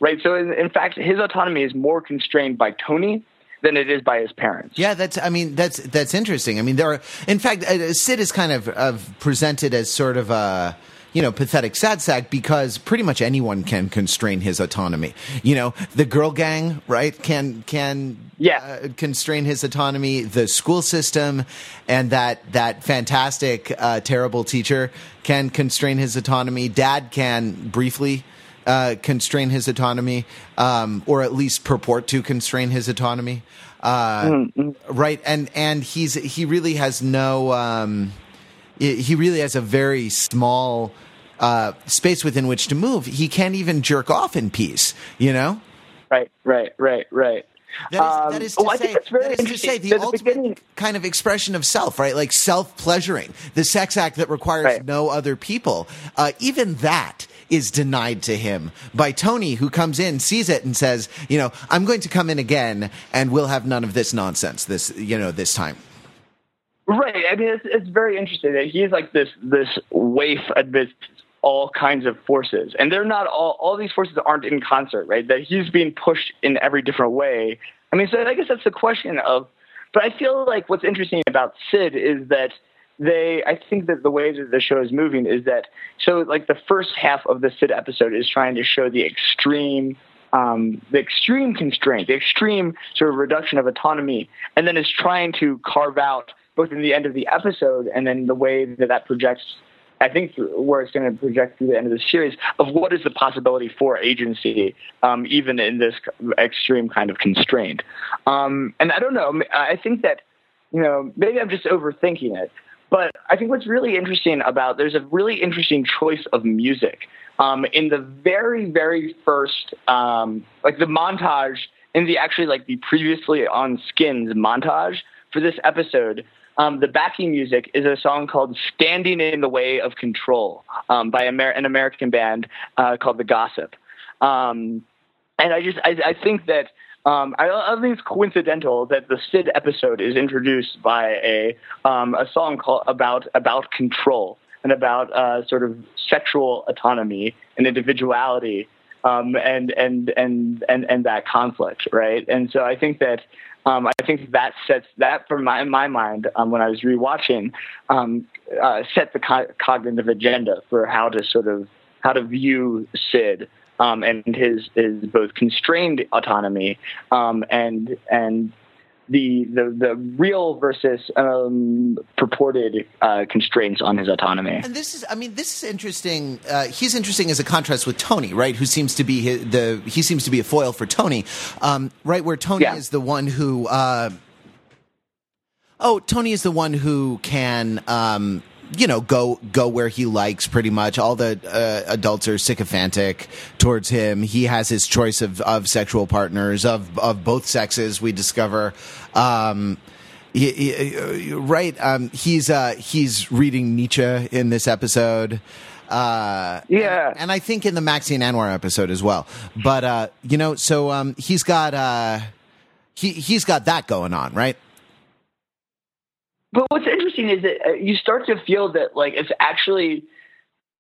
right? So in, in fact, his autonomy is more constrained by Tony than it is by his parents. Yeah, that's. I mean, that's that's interesting. I mean, there are. In fact, uh, Sid is kind of, of presented as sort of a you know pathetic sad sack because pretty much anyone can constrain his autonomy. You know, the girl gang, right? Can can Yeah. uh, constrain his autonomy. The school system and that that fantastic uh, terrible teacher can constrain his autonomy. Dad can briefly uh, constrain his autonomy, um, or at least purport to constrain his autonomy. Uh, Right, and and he's he really has no. Um, he he really has a very small uh, space within which to move. He can't even jerk off in peace. You know. Right, right, right, right. That is, Um, that is to oh, say, that is to say the At the ultimate beginning- kind of expression of self, right? Like self pleasuring, the sex act that requires Right. no other people. Uh, even that is denied to him by Tony, who comes in, sees it, and says, "You know, I'm going to come in again, and we'll have none of this nonsense. This, you know, this time." Right, I mean, it's, it's very interesting that he's like this this waif amidst all kinds of forces, and they're not all all these forces aren't in concert, right? That he's being pushed in every different way. I mean, so I guess that's the question of. But I feel like what's interesting about Sid is that they I think that the way that the show is moving is that so like the first half of the Sid episode is trying to show the extreme um, the extreme constraint, the extreme sort of reduction of autonomy, and then is trying to carve out both in the end of the episode and then the way that that projects. I think where it's going to project through the end of the series of what is the possibility for agency, um, even in this extreme kind of constraint. Um, and I don't know. I think that you know maybe I'm just overthinking it, but I think what's really interesting about there's a really interesting choice of music um, in the very, very first, um, like the montage in the actually like the previously on Skins montage for this episode. Um, the backing music is a song called "Standing in the Way of Control" um, by Amer- an American band uh, called The Gossip. Um, and I just I, I think that um, I, I, think it's coincidental that the Sid episode is introduced by a um, a song called about about control and about uh, sort of sexual autonomy and individuality um, and, and, and, and, and that conflict, right? And so I think that um, I think that sets that, for my my mind, um, when I was rewatching, um, uh, set the co- cognitive agenda for how to sort of how to view Sid um, and his his both constrained autonomy um, and and the the, the real versus um, purported uh, constraints on his autonomy. And this is, I mean, this is interesting. Uh, he's interesting as a contrast with Tony, right? Who seems to be his, the he seems to be a foil for Tony, um, right? Where Tony yeah. is the one who. Uh, oh, Tony is the one who can um, you know, go go where he likes. Pretty much, all the uh, adults are sycophantic towards him. He has his choice of of sexual partners of of both sexes. We discover. Um, he, he, right, um, he's uh, he's reading Nietzsche in this episode. Uh, yeah, and, and, I think in the Maxine Anwar episode as well. But uh, you know, so um, he's got uh, he he's got that going on, right? But what's interesting is that uh, you start to feel that like it's actually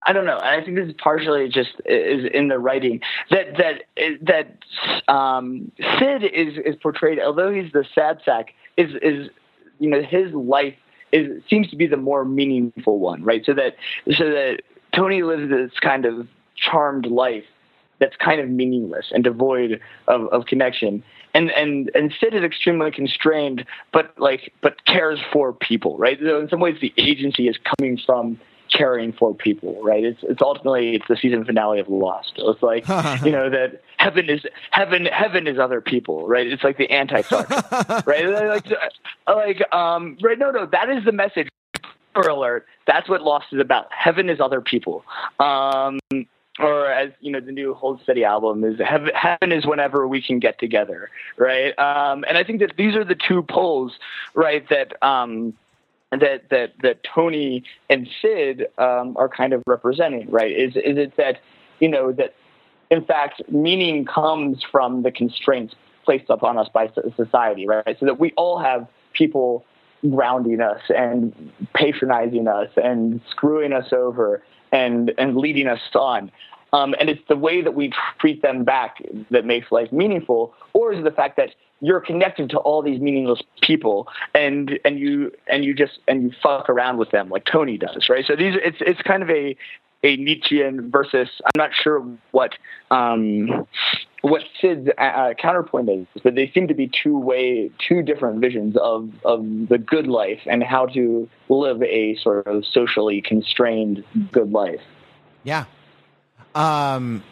I don't know. I think this is partially just is in the writing that that that um, Sid is is portrayed, although he's the sad sack, is is you know his life is seems to be the more meaningful one, right? So that so that Tony lives this kind of charmed life that's kind of meaningless and devoid of, of connection. And and and Sid is extremely constrained, but like but cares for people, right? So in some ways, the agency is coming from caring for people, right? It's it's ultimately it's the season finale of Lost. It's like you know that heaven is heaven heaven is other people, right? It's like the anti-Clark, right? Like like um right no no that is the message. Spoiler Alert! That's what Lost is about. Heaven is other people. Um, or as you know the new hold steady album is heaven is whenever we can get together right? Um, and i think that these are the two poles right that um, that that that tony and sid um, are kind of representing right? Is is it that you know that in fact meaning comes from the constraints placed upon us by society right? So that we all have people grounding us and patronizing us and screwing us over and and leading us on. Um, and it's the way that we treat them back that makes life meaningful, or is it the fact that you're connected to all these meaningless people and and you and you just and you fuck around with them like Tony does, right? So these it's it's kind of a a Nietzschean versus I'm not sure what um, what Sid's uh, counterpoint is, that they seem to be two way two different visions of of the good life and how to live a sort of socially constrained good life. Yeah. Um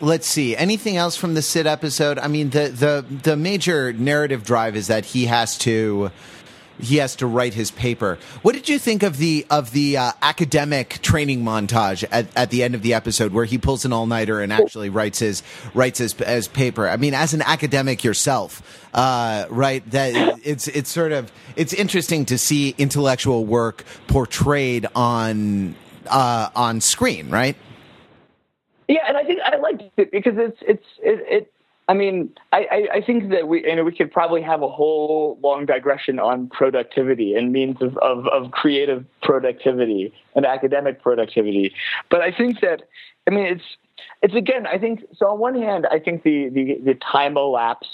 let's see anything else from the sid episode i mean the the the major narrative drive is that he has to he has to write his paper. What did you think of the of the uh, academic training montage at, at the end of the episode where he pulls an all nighter and actually writes his writes his as paper? I mean, as an academic yourself, uh, right? That it's it's sort of it's interesting to see intellectual work portrayed on uh, on screen, right? Yeah, and I think I liked it because it's it's it, it I mean, I, I, think that we you know we could probably have a whole long digression on productivity and means of, of, of creative productivity and academic productivity. But I think that I mean it's it's again I think so on one hand I think the the, the time elapse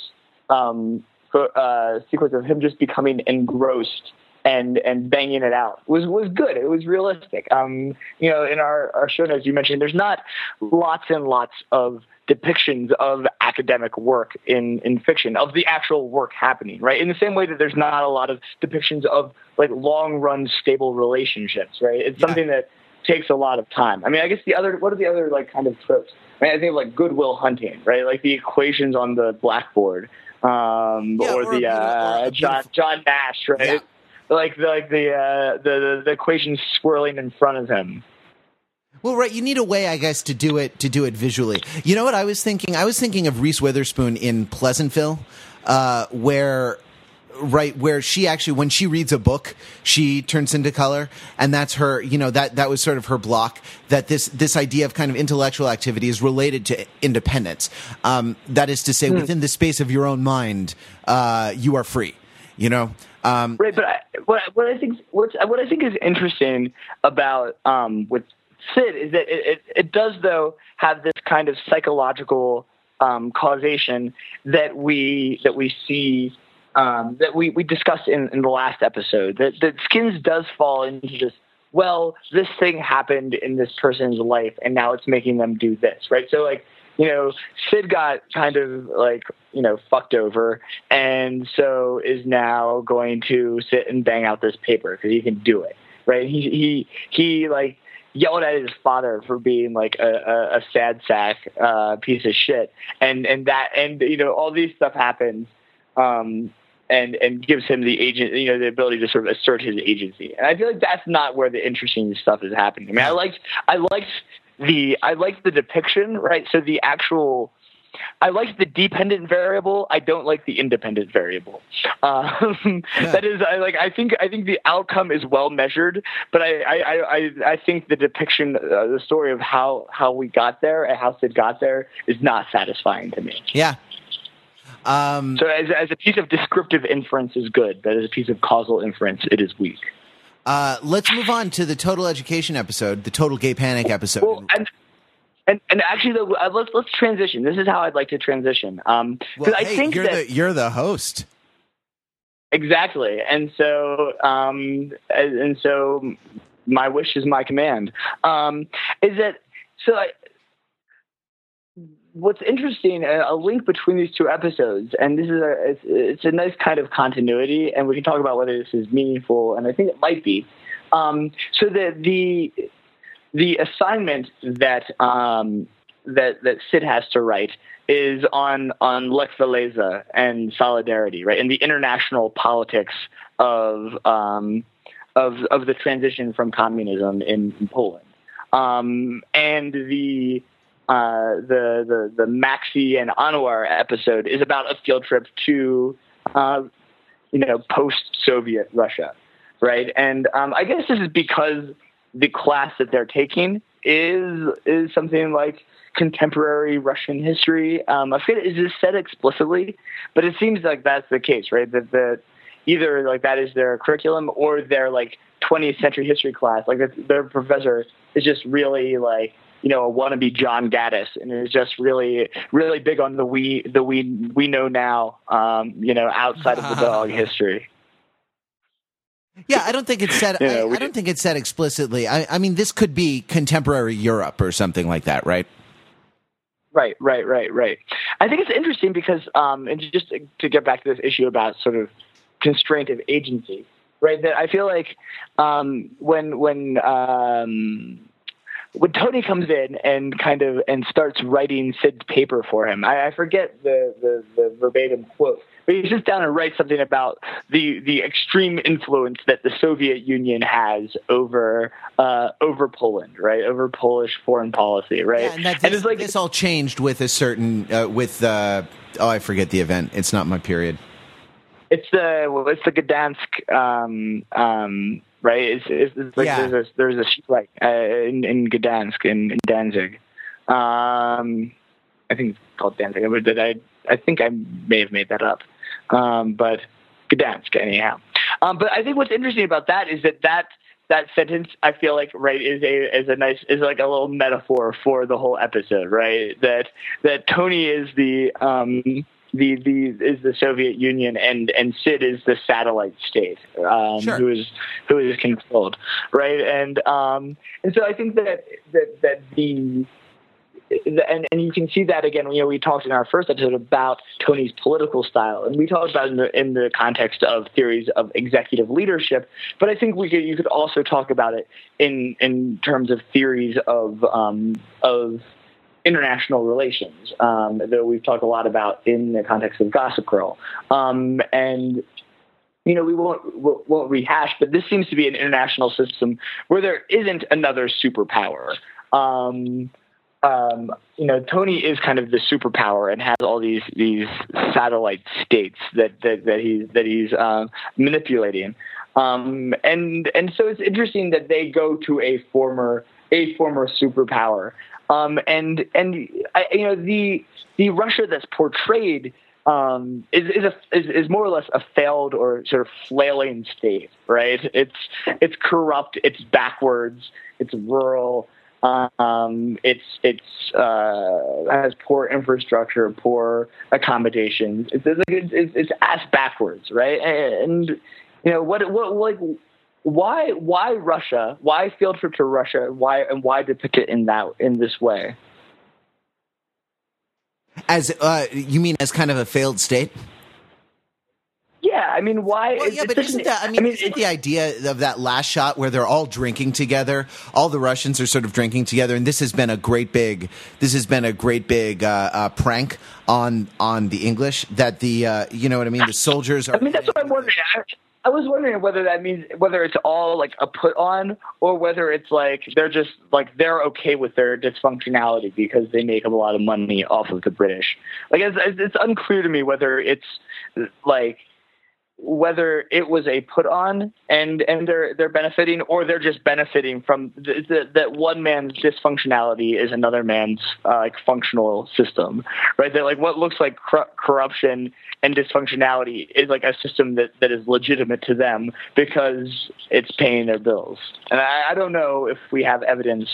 um, uh, sequence of him just becoming engrossed and and banging it out was was good. It was realistic. Um, you know, in our our show notes you mentioned there's not lots and lots of depictions of academic work in, in fiction, of the actual work happening, right? In the same way that there's not a lot of depictions of like long run stable relationships, right? It's yeah. something that takes a lot of time. I mean, I guess the other, what are the other like kind of tropes? I, mean, I think of like Good Will Hunting, right? Like the equations on the blackboard, um, yeah, or, or, the uh, or John John Nash, right? Yeah. Like the like the, uh, the the equations swirling in front of him. Well, right. You need a way, I guess, to do it to do it visually. You know what I was thinking? I was thinking of Reese Witherspoon in Pleasantville, uh, where right where she actually when she reads a book she turns into color and that's her you know that that was sort of her block that this this idea of kind of intellectual activity is related to independence um, that is to say hmm. within the space of your own mind uh, you are free you know um, right but I, what, what I think what, what I think is interesting about um, with Sid is that it, it, it does though have this kind of psychological um, causation that we that we see um, that we, we discussed in, in the last episode that, that skins does fall into this. well this thing happened in this person's life and now it's making them do this right so like you know sid got kind of like you know fucked over and so is now going to sit and bang out this paper because he can do it right he he he like yelled at his father for being like a, a, a sad sack uh, piece of shit, and and that and you know all these stuff happens, um, and and gives him the agent you know the ability to sort of assert his agency, and I feel like that's not where the interesting stuff is happening. I mean, I liked I liked the I liked the depiction, right? So the actual I like the dependent variable. I don't like the independent variable. Um, yeah. That is, I like. I think I think the outcome is well measured, but I I, I, I think the depiction, uh, the story of how how we got there and how Sid got there is not satisfying to me. Yeah. Um, so as as a piece of descriptive inference is good, but as a piece of causal inference, it is weak. Uh, let's move on to the total education episode, the total gay panic episode. Well, and and, and actually, though, uh, let's let's transition. This is how I'd like to transition. Um, well, I hey, think you're that, the you're the host. Exactly, and so um, and so my wish is my command. Um, is that so? I, what's interesting, a link between these two episodes, and this is a it's, it's, a nice kind of continuity, and we can talk about whether this is meaningful, and I think it might be. Um, so the the the assignment that um, that that Sid has to write is on on Lech Walesa and solidarity, right, and the international politics of um, of of the transition from communism in, in Poland, um, and the. Uh, the the the Maxxie and Anwar episode is about a field trip to, uh, you know, post-Soviet Russia, right? And um, I guess this is because the class that they're taking is is something like contemporary Russian history. Um, I forget is this said explicitly, but it seems like that's the case, right? That that either like that is their curriculum or their like 20th century history class. Like their professor is just really like you know a wannabe John Gaddis, and is just really really big on the we the we we know now, um, you know, outside of the dog history. Yeah, I don't think it's said. I, I, don't think it's said explicitly. I, I mean, this could be contemporary Europe or something like that, right? Right, right, right, right. I think it's interesting because, um, and just to get back to this issue about sort of constraint of agency, right? That I feel like um, when when um, when Tony comes in and kind of and starts writing Sid's paper for him, I, I forget the, the, the verbatim quote, he sits down and writes something about the the extreme influence that the Soviet Union has over uh, over Poland, right? Over Polish foreign policy, right? Yeah, and, this, and it's like this all changed with a certain uh, with uh, oh I forget the event. It's not my period. It's the well, it's the Gdansk um, um, right? It's, it's, it's like yeah. there's a there's a like uh, in, in Gdansk in, in Danzig. Um, I think it's called Danzig. But I I think I may have made that up, um, but Gdansk anyhow. Um, but I think what's interesting about that is that that that sentence I feel like right is a is a nice is like a little metaphor for the whole episode, right? That that Tony is the um, the the is the Soviet Union and and Sid is the satellite state um, sure. who is who is controlled, right? And um, and so I think that that that the and, and you can see that again. You know, we talked in our first episode about Tony's political style, and we talked about in the in the context of theories of executive leadership. But I think we could you could also talk about it in in terms of theories of um, of international relations um, that we've talked a lot about in the context of Gossip Girl. Um, and you know, we won't won't rehash, but this seems to be an international system where there isn't another superpower. Um, um, you know, Tony is kind of the superpower and has all these these satellite states that that, that he's that he's uh, manipulating. Um, and and so it's interesting that they go to a former a former superpower. Um, and and I, you know the the Russia that's portrayed um, is is, a, is is more or less a failed or sort of flailing state, right? It's it's corrupt, it's backwards, it's rural. Um, it's it's uh, has poor infrastructure, poor accommodations. It's it's, it's, it's ass backwards, right? And, you know what what like why why Russia? Why field trip to Russia? Why and why depict it in that in this way? As uh, you mean as kind of a failed state? Yeah, I mean, why? Well, yeah, but isn't that? I mean, I mean isn't the idea of that last shot where they're all drinking together? All the Russians are sort of drinking together, and this has been a great big. This has been a great big uh, uh, prank on on the English that the uh, you know what I mean. The soldiers are. I mean, that's what I'm wondering. I, I was wondering whether that means whether it's all like a put on or whether it's like they're just like they're okay with their dysfunctionality because they make a lot of money off of the British. Like it's, it's unclear to me whether it's like whether it was a put on and and they're they're benefiting or they're just benefiting from the, the, that one man's dysfunctionality is another man's uh, like functional system right? That like what looks like cor- corruption and dysfunctionality is like a system that that is legitimate to them because it's paying their bills. And I, I don't know if we have evidence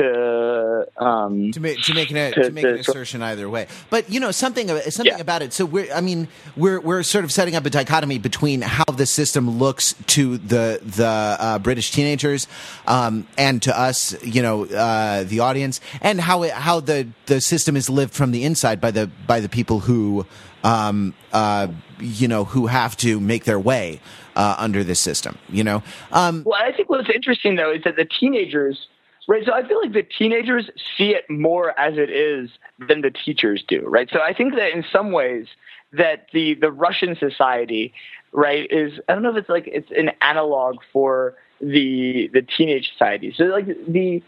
to um, to make to make an, to, to make an assertion either way. But you know something something yeah. about it. So we're I mean we're we're sort of setting up a dichotomy between how the system looks to the the uh, British teenagers um, and to us, you know, uh, the audience, and how it, how the the system is lived from the inside by the by the people who um, uh, you know who have to make their way uh, under this system. You know. Um, well, I think what's interesting though is that the teenagers Right. So I feel like the teenagers see it more as it is than the teachers do. Right. So I think that in some ways that the the Russian society, right, is I don't know if it's like it's an analog for the the teenage society. So like the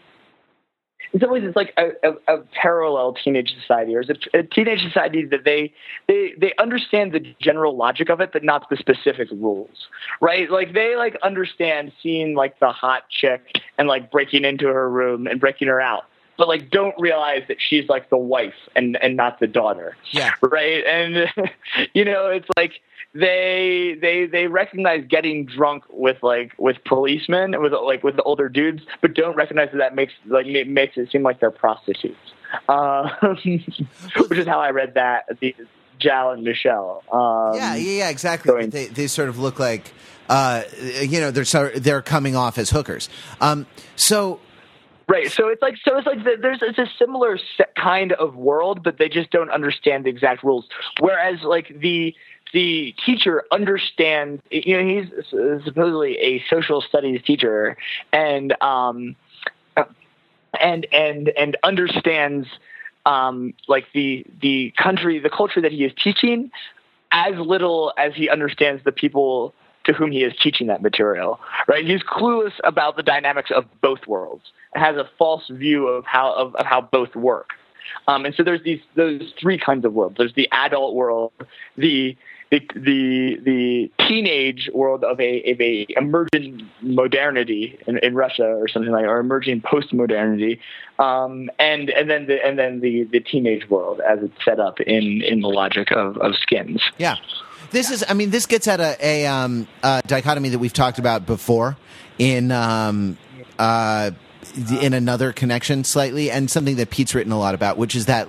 in some ways it's like a, a, a parallel teenage society, or is it a teenage society that they they they understand the general logic of it, but not the specific rules, right? Like they like understand seeing like the hot chick and like breaking into her room and breaking her out, but like don't realize that she's like the wife and and not the daughter, yeah, right? And you know, it's like they they they recognize getting drunk with like with policemen with like with the older dudes, but don't recognize that that makes like it makes it seem like they're prostitutes. Uh, which is how I read that. The Jal and Michelle. Um, yeah, yeah, yeah, exactly. Going, they they sort of look like uh, you know they're they're coming off as hookers. Um, so Right. So it's like so it's like the, there's it's a similar kind of world, but they just don't understand the exact rules. Whereas like the the teacher understands, you know, he's supposedly a social studies teacher, and um, and and and understands um, like the the country, the culture that he is teaching, as little as he understands the people to whom he is teaching that material. Right? He's clueless about the dynamics of both worlds, has a false view of how of, of how both work. Um, and so there's these those three kinds of worlds. There's the adult world, the the the the teenage world of a of a emergent modernity in, in Russia or something like or emerging post modernity, um, and and then the and then the the teenage world as it's set up in in the logic of of skins. Yeah. This is, I mean, this gets at a, a, um, a dichotomy that we've talked about before in um, uh, in another connection slightly and something that Pete's written a lot about, which is that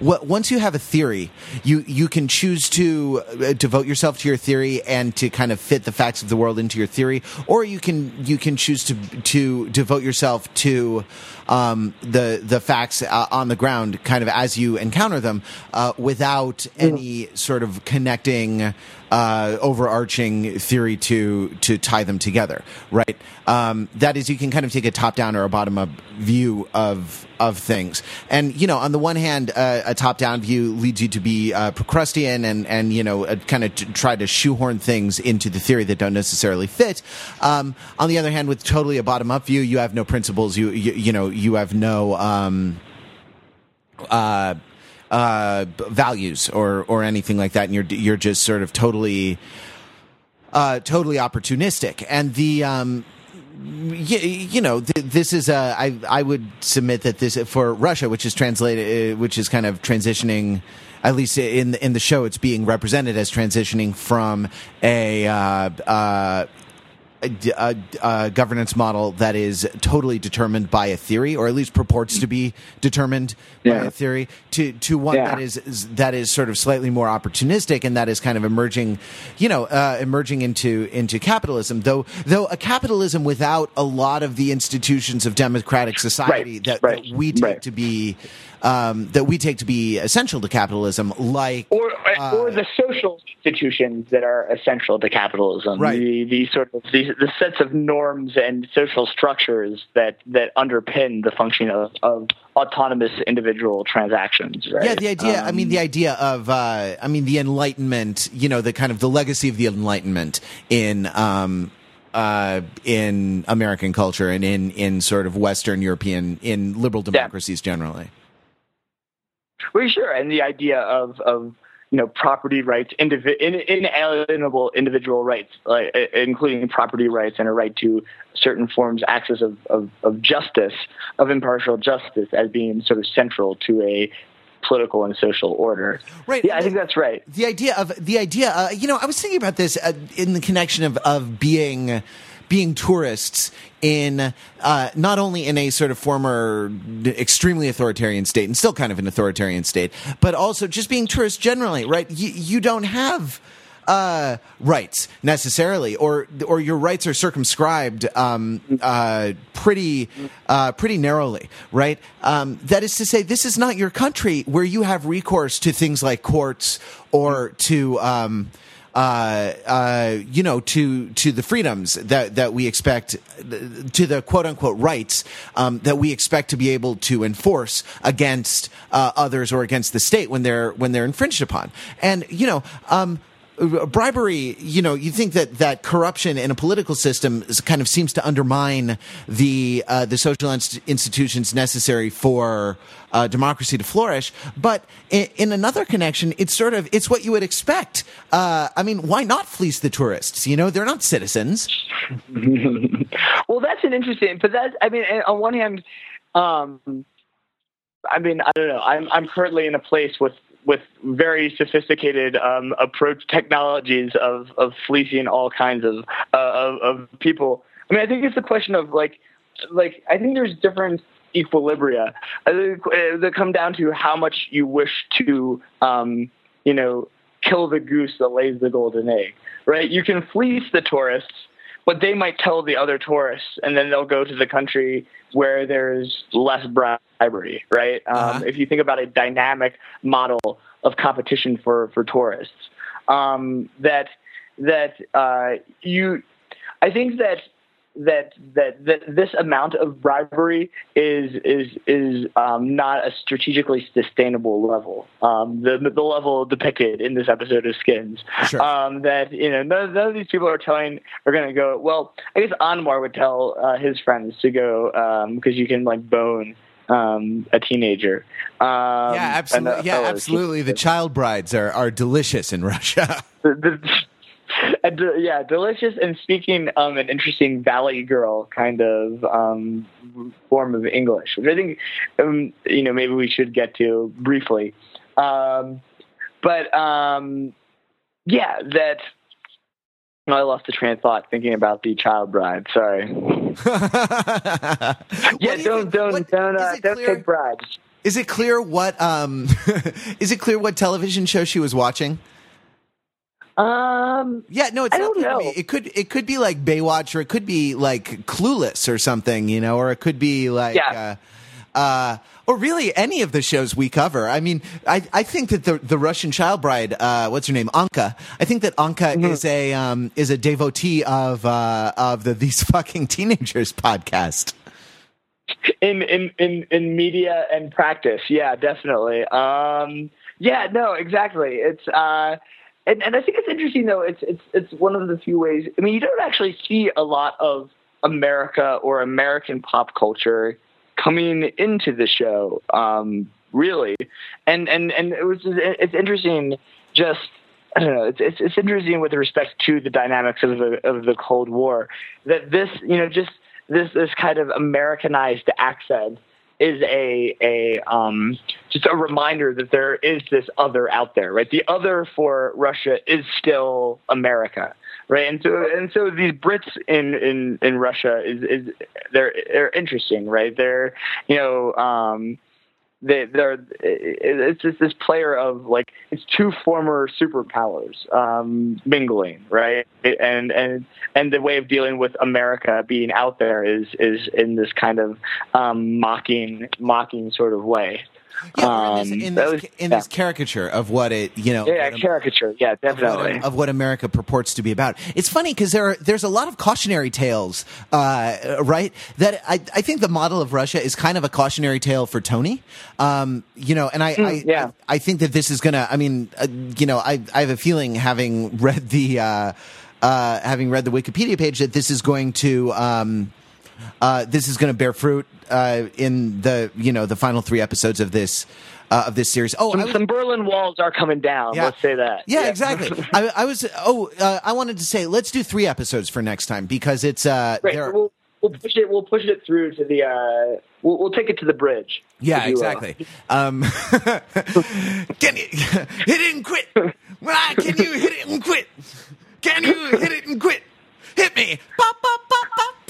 once you have a theory, you, you can choose to uh, devote yourself to your theory and to kind of fit the facts of the world into your theory, or you can, you can choose to, to devote yourself to, um, the, the facts uh, on the ground kind of as you encounter them, uh, without any sort of connecting, uh, overarching theory to to tie them together, right? Um, that is, you can kind of take a top down or bottom up view of of things, and you know, on the one hand, uh, a top down view leads you to be uh, Procrustean and and you know, uh, kind of t- try to shoehorn things into the theory that don't necessarily fit. Um, on the other hand, with totally a bottom up view, you have no principles. You you, you know, you have no. Um, uh, uh, values or or anything like that, and you're you're just sort of totally uh, totally opportunistic. And the um, you, you know th- this is a I I would submit that this for Russia, which is translated, uh, which is kind of transitioning. At least in in the show, it's being represented as transitioning from a uh, uh, a, a, a, governance model that is totally determined by a theory, or at least purports to be determined Yeah. by a theory, to to one Yeah. that is, is that is sort of slightly more opportunistic, and that is kind of emerging, you know, uh, emerging into into capitalism. Though though a capitalism without a lot of the institutions of democratic society Right, that, right, that we take right. to be um, that we take to be essential to capitalism, like or Uh, or the social institutions that are essential to capitalism. Right. The the sort of the, the sets of norms and social structures that that underpin the functioning of, of autonomous individual transactions. Right. Yeah, the idea. I mean, Um, the idea of. Uh, I mean, the Enlightenment. You know, the kind of the legacy of the Enlightenment in. Um, uh, in American culture and in, in sort of Western European, in liberal democracies generally. Well, sure, and the idea of of you know property rights, indivi- in, inalienable individual rights, like, including property rights and a right to certain forms, access of, of, of justice, of impartial justice, as being sort of central to a political and social order. Right. Yeah, I think that's right. the idea of the idea uh, you know i was thinking about this uh, in the connection of of being being tourists in uh, not only in a sort of former extremely authoritarian state and still kind of an authoritarian state but also just being tourists generally right you, you don't have uh, rights necessarily, or or your rights are circumscribed um, uh, pretty uh, pretty narrowly, right? Um, that is to say, this is not your country where you have recourse to things like courts or to. Um, uh, uh, you know, to to the freedoms that that we expect, to the quote unquote rights um, that we expect to be able to enforce against uh, others or against the state when they're when they're infringed upon. And you know, um, bribery, you know, you think that, that corruption in a political system is, kind of seems to undermine the uh, the social inst- institutions necessary for uh, democracy to flourish. But in, in another connection, it's sort of it's what you would expect. Uh, I mean, why not fleece the tourists? You know, they're not citizens. well, that's an interesting, but that's, I mean, on one hand, um, I mean, I don't know. I'm I'm currently in a place with with very sophisticated um, approach technologies of of fleecing all kinds of, uh, of of people. I mean, I think it's a question of like like I think there's different equilibria think, uh, that come down to how much you wish to um, you know kill the goose that lays the golden egg. Right? You can fleece the tourists but they might tell the other tourists, and then they'll go to the country where there's less bribery, right? Uh-huh. Um, if you think about a dynamic model of competition for for tourists, um, that that uh, you, I think that that that that this amount of bribery is is is um, not a strategically sustainable level. Um, the the level depicted in this episode of Skins. Sure. Um, that you know none, none of these people are telling are going to go. Well, I guess Anwar would tell uh, his friends to go because you can like bone um, a teenager. Um, yeah, absolutely. uh, Yeah, absolutely. The child brides are are delicious in Russia. the, the uh, yeah, delicious and speaking um, an interesting Valley Girl kind of um, form of English, which I think um, you know maybe we should get to briefly. Um, but um, yeah, that I lost the train of thought thinking about the child bride. Sorry. yeah, do don't don't what- don't uh, don't clear- take bribes. Is it clear what um is it clear what television show she was watching? Um, Yeah, no, it's I not don't know. It could it could be like Baywatch or it could be like Clueless or something, you know, or it could be like Yeah. uh, uh or really any of the shows we cover. I mean, I, I think that the the Russian child bride, uh, what's her name, Anka. I think that Anka Mm-hmm. is a um, is a devotee of uh, of the These Fucking Teenagers podcast. in in in in media and practice yeah definitely um yeah no exactly it's uh and, and I think it's interesting though it's it's it's one of the few ways I mean you don't actually see a lot of America or American pop culture coming into the show um really and and and it was it's interesting just I don't know. It's, it's it's interesting with respect to the dynamics of the of the Cold War that this you know just this this kind of Americanized accent is a a um just a reminder that there is this other out there, right? The other for Russia is still America, right? And so and so these Brits in in in Russia is is they're they're interesting, right? They're you know um they they're it's just this player of like it's two former superpowers um mingling right? And and and the way of dealing with america being out there is is in this kind of um mocking mocking sort of way Yeah, or in Um, this, in this, was- in yeah. this caricature of what it you know yeah what caricature yeah of what, definitely of what America purports to be about. It's funny because there are, there's a lot of cautionary tales, uh, right? That I, I think the model of Russia is kind of a cautionary tale for Tony. Um, you know, and I, I, yeah. I, I think that this is gonna. I mean, uh, you know, I, I have a feeling having read the, uh, uh, having read the Wikipedia page that this is going to. Um, uh, this is going to bear fruit uh, in the you know the final three episodes of this uh, of this series. Oh, some, was- some berlin walls are coming down Yeah. let's say that yeah, exactly. I, I was. Oh, uh, I wanted to say let's do three episodes for next time because it's. Uh, Great. there- We'll, we'll push it. We'll push it through to the. Uh, we'll, we'll take it to the bridge. yeah, if you will. exactly. Um, can you hit it and quit? Can you hit it and quit? Can you hit it and quit? Hit me. Ba, ba, ba, ba.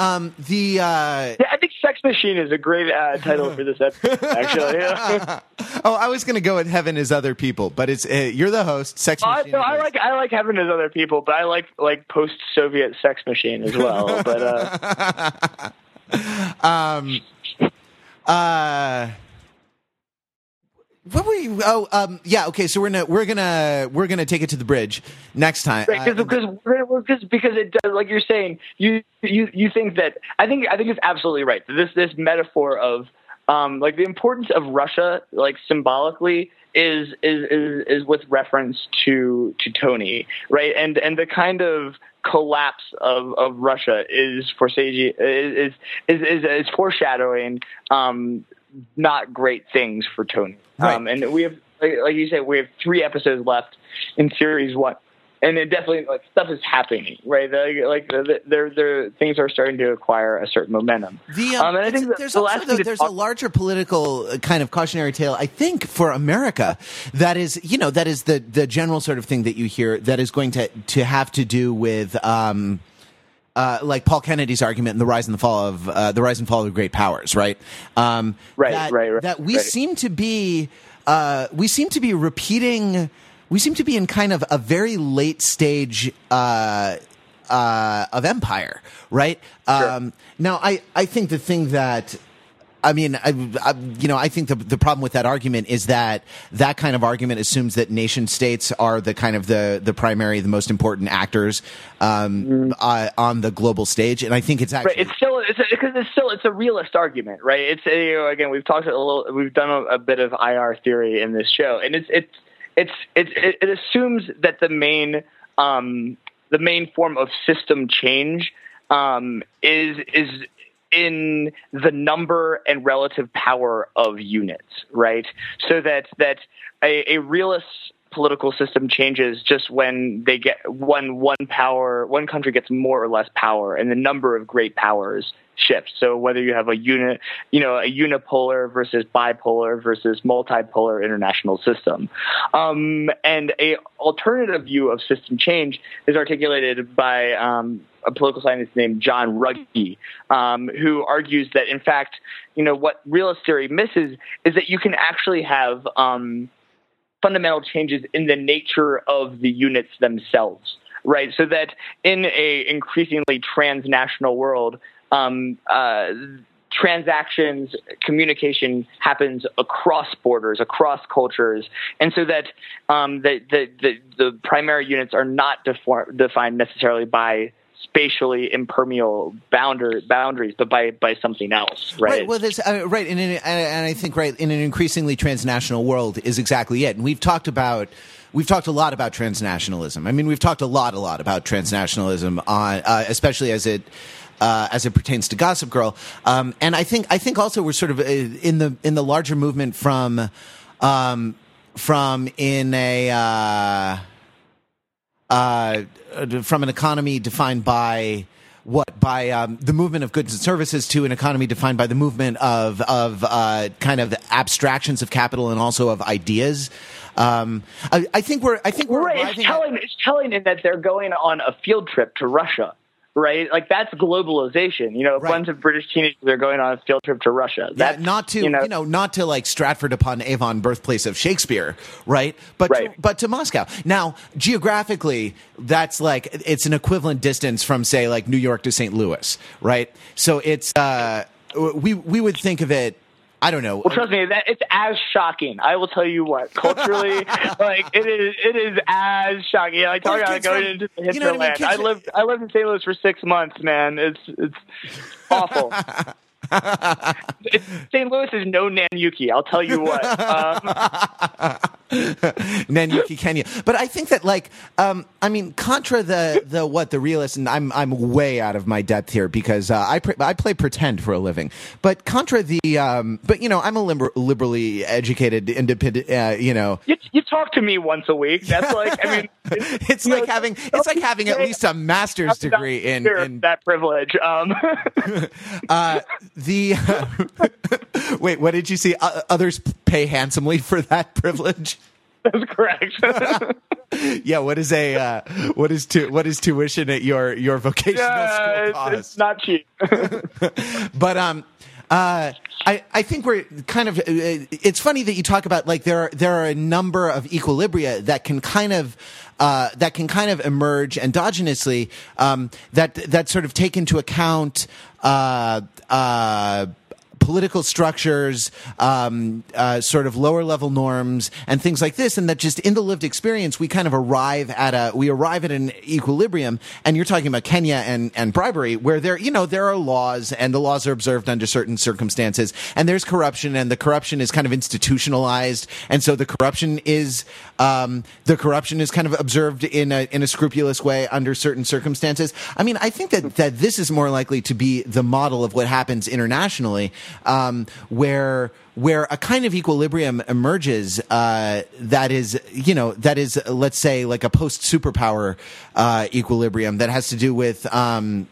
Um, the uh, Yeah, I think Sex Machine is a great uh, title for this episode. Actually, yeah. oh, I was going to go with Heaven is Other People, but it's uh, you're the host. Sex I, Machine. no, I like I like Heaven is other people, but I like like post Soviet Sex Machine as well. But uh, um, uh, what were you? Oh, um, yeah. Okay, so we're gonna we're gonna we're gonna take it to the bridge next time. right, Uh, because because because it does like you're saying you you you think that I think I think it's absolutely right. This this metaphor of um, like the importance of Russia like symbolically is is is is with reference to to Tony right and and the kind of collapse of, of Russia is for Seiji is is is, is foreshadowing um, not great things for Tony Right. um, and we have like, like you said we have three episodes left in series one and it definitely like stuff is happening, right? The, like the, there, there, things are starting to acquire a certain momentum. The, um, Um, and I think there's the also the- there's talk- a larger political uh, kind of cautionary tale. I think for America, that is you know that is the the general sort of thing that you hear that is going to to have to do with. Um, uh, like Paul Kennedy's argument in the rise and the fall of uh, the rise and fall of great powers, right? Um, Right, that, right, right, That we right. seem to be, uh, we seem to be repeating. We seem to be in kind of a very late stage uh, uh, of empire, right? Um, now, I I think the thing that I mean, I, I, you know, I think the the problem with that argument is that that kind of argument assumes that nation states are the kind of the the primary, the most important actors um, uh, on the global stage, and I think it's actually Right, it's still it's because it's still it's a realist argument, right? It's you know, again we've talked a little, we've done a, a bit of IR theory in this show, and it's it's it's it's it, it assumes that the main um, the main form of system change um, is is in the number and relative power of units, right? So that that a, a realist political system changes just when they get one one power one country gets more or less power and the number of great powers shifts so whether you have a unit you know a unipolar versus bipolar versus multipolar international system um, and a alternative view of system change is articulated by um, a political scientist named John Ruggie, um, who argues that in fact, you know, what realist theory misses is that you can actually have um, fundamental changes in the nature of the units themselves, right? So that in a increasingly transnational world, um, uh, transactions, communication happens across borders, across cultures, and so that um, the, the, the, the, primary units are not defor- defined necessarily by spatially impermeable boundary, boundaries, but by, by something else, right? Right. Well, there's, uh, right, and, in, and I think right in an increasingly transnational world is exactly it. And we've talked about we've talked a lot about transnationalism. I mean, we've talked a lot, a lot about transnationalism on, uh, especially as it. Uh, as it pertains to Gossip Girl, um, and I think I think also we're sort of uh, in the in the larger movement from um, from in a uh, from an economy defined by what by um, the movement of goods and services to an economy defined by the movement of of uh, kind of abstractions of capital and also of ideas. Um, I, I, think we're I think we're right. It's telling, at- it's telling in that they're going on a field trip to Russia right? Like that's globalization. You know, a right. bunch of British teenagers are going on a field trip to Russia. That's not to you know, you know, not to like Stratford upon Avon, birthplace of Shakespeare, right? But right. To, but to Moscow. Now, geographically, that's like it's an equivalent distance from say like New York to St. Louis, right? So it's uh, we we would think of it I don't know. Well, trust me, that it's as shocking. I will tell you what, culturally, like it is, it is as shocking. Like talking about going into the hinterland. You know I, mean? I lived, I lived in St. Louis for six months, man. It's, it's awful. St. Louis is no Nanyuki. I'll tell you what. Um, Nanyuki, Kenya. But I think that, like, um, I mean, contra the the what the realist, and I'm I'm way out of my depth here because uh, I pre- I play pretend for a living. But contra the, um, but you know, I'm a liber- liberally educated, independent. Uh, you know, you, you, talk to me once a week. That's like, I mean, it's, it's like know, having it's like having at least a master's degree in, in that privilege. Um. uh, the wait, what did you see? Uh, others pay handsomely for that privilege. That's correct. yeah, what is a uh, what is tu- what is tuition at your your vocational school cost? It's not cheap. but um, uh, I, I think we're kind of. Uh, it's funny that you talk about like there are there are a number of equilibria that can kind of uh, that can kind of emerge endogenously um, that that sort of take into account uh, uh, political structures, um, uh, sort of lower level norms, and things like this, and that just in the lived experience, we kind of arrive at a we arrive at an equilibrium. And you're talking about Kenya and and bribery, where there you know there are laws, and the laws are observed under certain circumstances, and there's corruption, and the corruption is kind of institutionalized, and so the corruption is um, the corruption is kind of observed in a in a scrupulous way under certain circumstances. I mean, I think that that this is more likely to be the model of what happens internationally um, where where a kind of equilibrium emerges uh, that is you know that is let's say like a post superpower uh, equilibrium that has to do with um,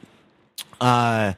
uh,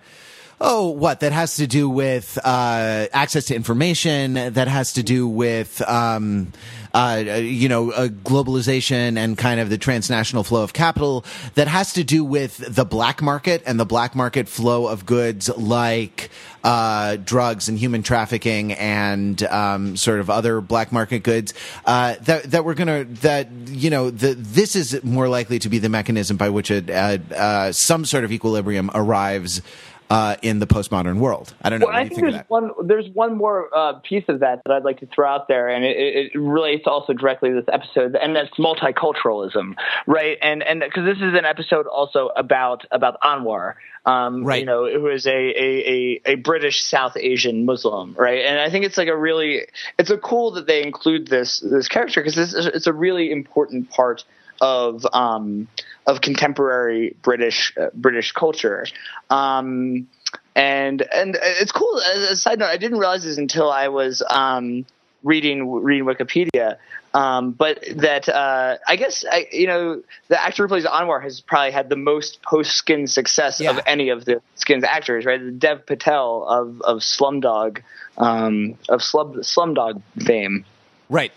oh what? That has to do with uh, access to information that has to do with um, uh, you know, uh, globalization and kind of the transnational flow of capital that has to do with the black market and the black market flow of goods like uh, drugs and human trafficking and um, sort of other black market goods uh, that that we're gonna that you know the, this is more likely to be the mechanism by which a, uh, some sort of equilibrium arrives uh, in the postmodern world. I don't know. Well, I think, think there's one there's one more uh, piece of that that I'd like to throw out there, and it, it relates also directly to this episode, and that's multiculturalism, right? And and because this is an episode also about about Anwar, um, right? You know, who is a, a, a, a British South Asian Muslim, right? And I think it's like a really it's a cool that they include this this character because it's a really important part of um, of contemporary British uh, British culture. Um, and and it's cool. As a side note, I didn't realize this until I was um, reading reading Wikipedia. Um, but that uh, I guess I, you know the actor who plays Anwar has probably had the most post skin success Yeah. of any of the skins actors, right? The Dev Patel of of Slumdog um, of Slum Slumdog fame. Right.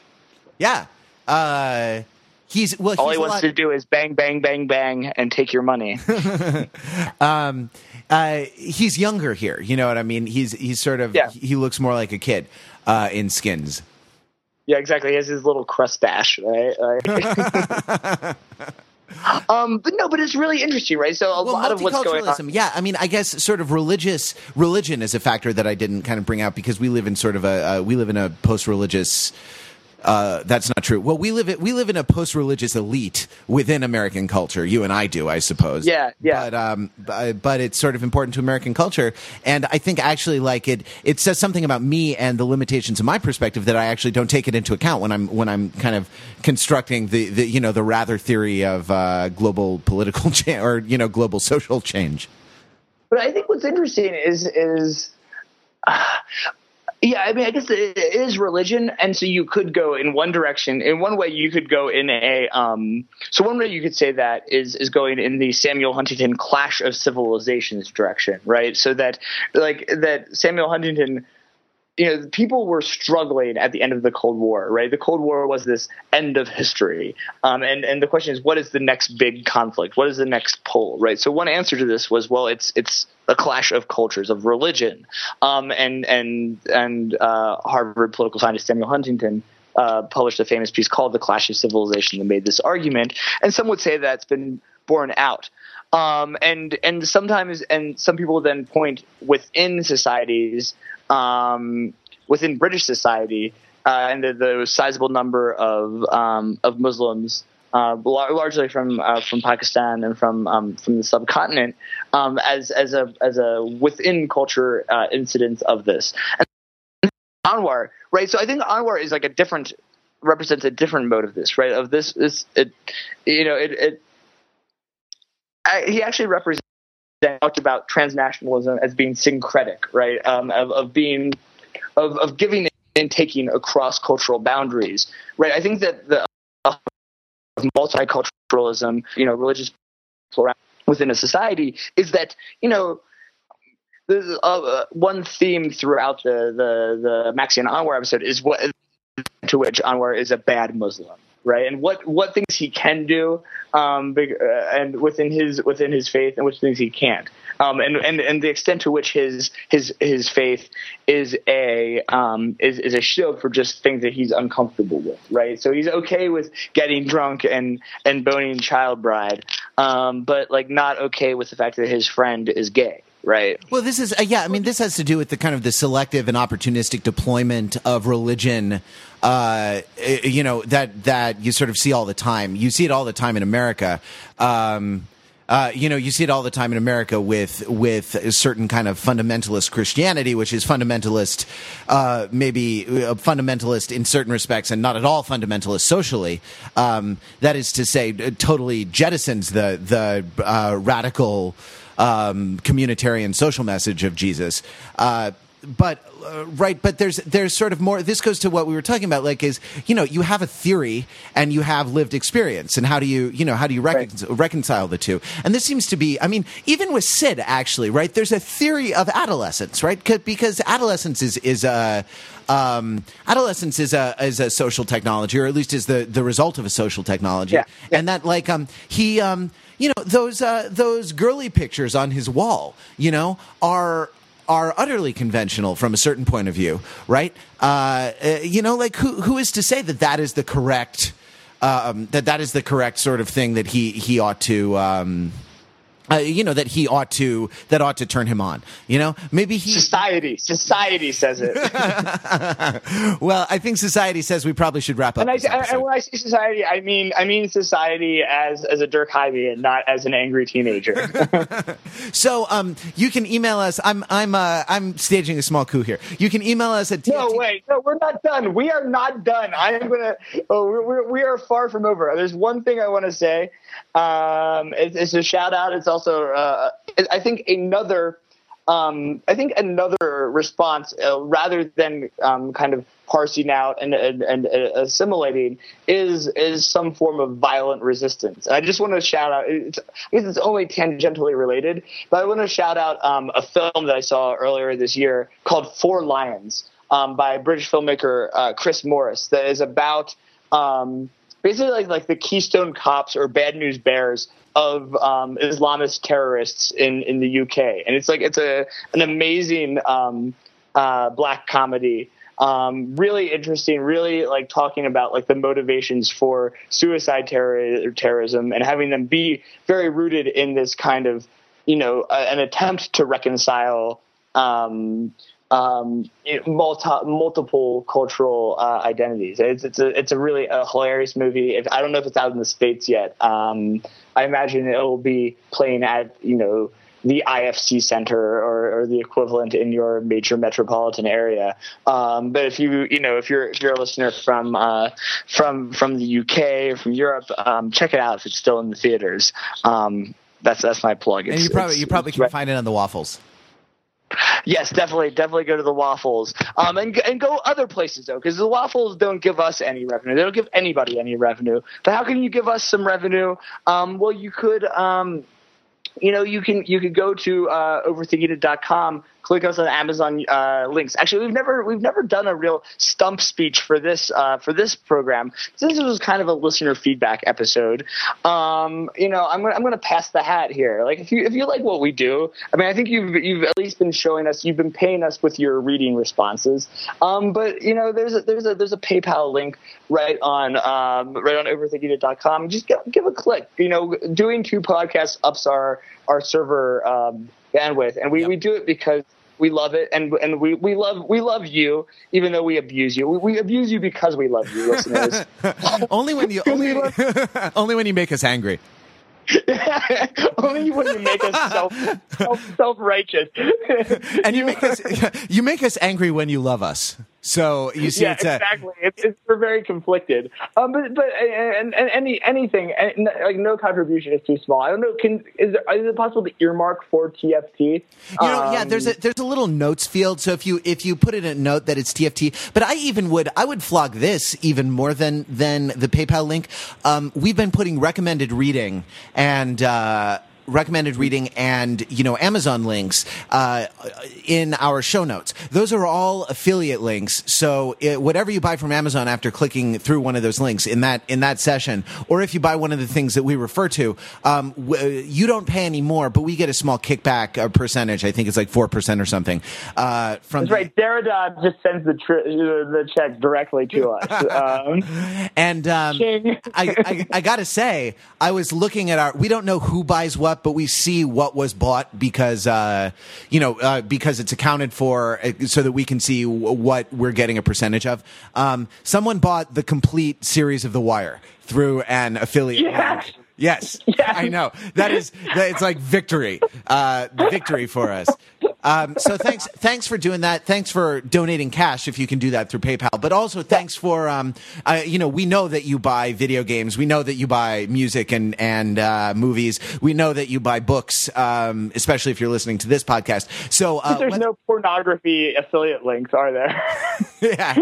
Yeah. Uh, he's well. All he's he wants lot- to do is bang bang bang bang and take your money. um, uh, he's younger here. You know what I mean? He's he's sort of Yeah. he looks more like a kid uh, in skins. Yeah, exactly. He has his little crustache, right? Um, but no, but it's really interesting, right? So a Well, lot of what's going on. Yeah, I mean, I guess sort of religious religion is a factor that I didn't kind of bring out because we live in sort of a uh, we live in a post religious. Uh, that's not true. Well, we live it. We live in a post-religious elite within American culture. You and I do, I suppose. Yeah, yeah. But um, but, but it's sort of important to American culture, and I think actually, like it, it says something about me and the limitations of my perspective that I actually don't take it into account when I'm when I'm kind of constructing the, the you know the Wrather theory of uh, global political change or you know global social change. But I think what's interesting is is. Uh, yeah, I mean, I guess it is religion, and so you could go in one direction. In one way, you could go in a. Um, so one way you could say that is is going in the Samuel Huntington Clash of Civilizations direction, right? So that like that Samuel Huntington you know, people were struggling at the end of the Cold War, right? The Cold War was this end of history. Um, and, and the question is, what is the next big conflict? What is the next pull, right? So one answer to this was, well, it's, it's a clash of cultures, of religion. Um, and, and, and, uh, Harvard political scientist Samuel Huntington, uh, published a famous piece called The Clash of Civilization that made this argument. And some would say that's been borne out. Um, and, and sometimes, and some people then point within societies, um, within British society uh, and the, the sizable number of um, of Muslims, uh, largely from uh, from Pakistan and from um, from the subcontinent, um, as as a as a within culture uh, incidence of this. And Anwar, right? So I think Anwar is like a different represents a different mode of this, right? Of this, this it, you know, it, it I, he actually represents talked about transnationalism as being syncretic, right? Um, of, of being, of, of giving and taking across cultural boundaries, right? I think that the uh, multiculturalism, you know, religious plurality within a society is that, you know, there's uh, one theme throughout the the the Maxxie and Anwar episode is what to which Anwar is a bad Muslim, right? And what what things he can do, um, uh, and within his within his faith, and which things he can't, um, and and and the extent to which his his his faith is a um, is is a shield for just things that he's uncomfortable with, right? So he's okay with getting drunk and and boning child bride, um, but like not okay with the fact that his friend is gay. Right. Well, this is uh, yeah. I mean, this has to do with the kind of the selective and opportunistic deployment of religion. Uh, you know that that you sort of see all the time. You see it all the time in America. Um, uh, you know, you see it all the time in America with with a certain kind of fundamentalist Christianity, which is fundamentalist, uh, maybe uh, fundamentalist in certain respects, and not at all fundamentalist socially. Um, that is to say, uh, totally jettisons the the uh, radical um, communitarian social message of Jesus. Uh, but uh, right, but there's there's sort of more. This goes to what we were talking about. Like, is you know you have a theory and you have lived experience, and how do you you know how do you recon- reconcile the two? And this seems to be. I mean, even with Sid, actually, right? There's a theory of adolescence, right Because adolescence is is a um, adolescence is a is a social technology, or at least is the the result of a social technology, Yeah. and that like um he um you know those uh, those girly pictures on his wall, you know, are are utterly conventional from a certain point of view, right? Uh, uh, you know, like who who is to say that that is the correct um, that that is the correct sort of thing that he he ought to. Um, uh, you know that he ought to that ought to turn him on. You know, maybe he. Society, society says it. Well, I think society says we probably should wrap up. and, I, and when I say society, I mean I mean society as as a Durkheim and not as an angry teenager. So um, you can email us. I'm I'm uh, I'm staging a small coup here. You can email us at no, TFT wait, no, we're not done. We are not done. I am gonna. Oh, we're, we're, we are far from over. There's one thing I want to say. Um, it's, it's a shout out. It's also uh, I think another um, I think another response, uh, rather than um, kind of parsing out and, and, and uh, assimilating, is is some form of violent resistance. And I just want to shout out. It's, I guess it's only tangentially related, but I want to shout out um, a film that I saw earlier this year called Four Lions um, by British filmmaker uh, Chris Morris that is about um, basically like like the Keystone Cops or Bad News Bears of um, Islamist terrorists in, in the UK, and it's like it's a an amazing um, uh, black comedy. Um, really interesting, really like talking about like the motivations for suicide terror, terrorism and having them be very rooted in this kind of, you know, an attempt to reconcile um, um, multi, multiple cultural uh, identities. It's, it's a it's a really a hilarious movie. If, I don't know if it's out in the states yet. Um, I imagine it will be playing at you know the IFC Center or, or, the equivalent in your major metropolitan area. Um, but if you you know if you're if you're a listener from uh, from from the UK or from Europe, um, check it out if it's still in the theaters. Um, that's that's my plug. It's, and you probably you probably can find it on the waffles. Yes, definitely, definitely go to the waffles, um, and and go other places though, because the waffles don't give us any revenue. They don't give anybody any revenue. But how can you give us some revenue? Um, well, you could, um, you know, you can you could go to uh, overthinkingit.com click us on Amazon uh, links. Actually, we've never we've never done a real stump speech for this uh, for this program. This was kind of a listener feedback episode. Um, you know, I'm gonna I'm gonna pass the hat here. Like if you if you like what we do, I mean, I think you've you've at least been showing us you've been paying us with your reading responses. Um, but you know, there's a, there's a there's a PayPal link right on um, right on overthinkingit.com. Just give, give a click. You know, doing two podcasts ups our our server um, bandwidth, and we, yep. we do it because we love it, and and we, we love we love you, even though we abuse you. We, we abuse you because we love you, listeners. only when you only, only when you make us angry. Only when you make us self, self self righteous, and you make us you make us angry when you love us. So you see, yeah, it's exactly. A, it's, it's, we're very conflicted. Um, but but and, and any anything and, like no contribution is too small. I don't know. Can is, there, is it possible to earmark for TFT? You know, um, yeah. There's a there's a little notes field. So if you if you put in a note that it's TFT, but I even would I would flog this even more than than the PayPal link. Um, we've been putting recommended reading and. Uh, recommended reading and you know Amazon links uh, in our show notes. Those are all affiliate links. So it, whatever you buy from Amazon after clicking through one of those links in that in that session, or if you buy one of the things that we refer to, um, w- you don't pay any more, but we get a small kickback a percentage. I think it's like four percent or something. Uh, from That's the- right. Derrida just sends the tri- the check directly to us. Um, and um, I, I, I got to say, I was looking at our. We don't know who buys what up, but we see what was bought because uh, you know uh, because it's accounted for, uh, so that we can see what we're getting a percentage of. Um, someone bought the complete series of The Wire through an affiliate. Yes. Yes, yes, I know. That is, that, it's like victory, uh, victory for us. Um, so thanks, thanks for doing that. Thanks for donating cash if you can do that through PayPal. But also thanks for, um, uh, you know, we know that you buy video games. We know that you buy music and and uh, movies. We know that you buy books, um, especially if you're listening to this podcast. So uh, there's no pornography affiliate links, are there? yeah.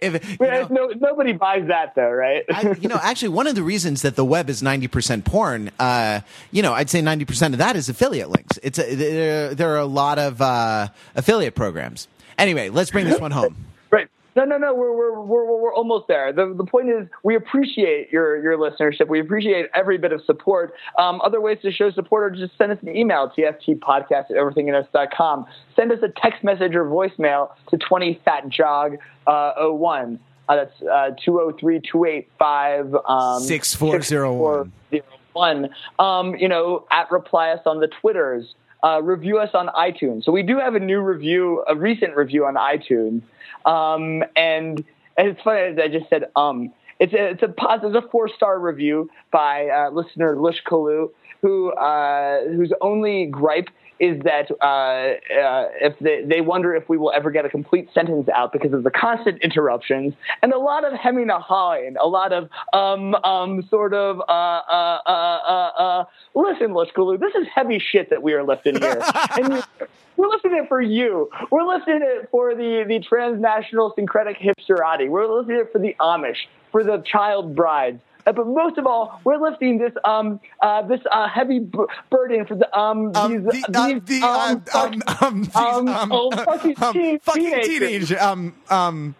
If, know, no, nobody buys that though, right? I, you know, actually, one of the reasons that the web is ninety percent porn, uh, you know, I'd say ninety percent of that is affiliate links. It's a, there, there are a lot of uh, affiliate programs. Anyway, let's bring this one home. Right. No, no, no. We're, we're, we're, we're almost there. The, the point is, we appreciate your, your listenership. We appreciate every bit of support. Um, other ways to show support are just send us an email, tftpodcast at overthinkingit.com. Send us a text message or voicemail to 20fatjog uh, 01. Uh, that's uh, 203 285 um, 6401. Um, you know, at reply us on the Twitters uh, review us on iTunes. So we do have a new review, a recent review on iTunes, um, and, it's funny. As I just said um. It's a it's a positive, a four star review by uh, listener Lush Kalu, who uh, whose only gripe is that uh, uh, if they, they wonder if we will ever get a complete sentence out because of the constant interruptions and a lot of hemming and hawing, a lot of um, um, sort of uh, uh, uh, uh, uh listen, Lishkalu, this is heavy shit that we are lifting here. and we're listening it for you. We're listening it for the the transnational syncretic hipsterati. We're listening it for the Amish, for the child brides. Uh, but most of all, we're lifting this um uh, this uh, heavy b- burden for the um, Um, these, the, uh, these the, um, um, um, um, these, um, um, oh, fucking um, fucking teenagers. um, um,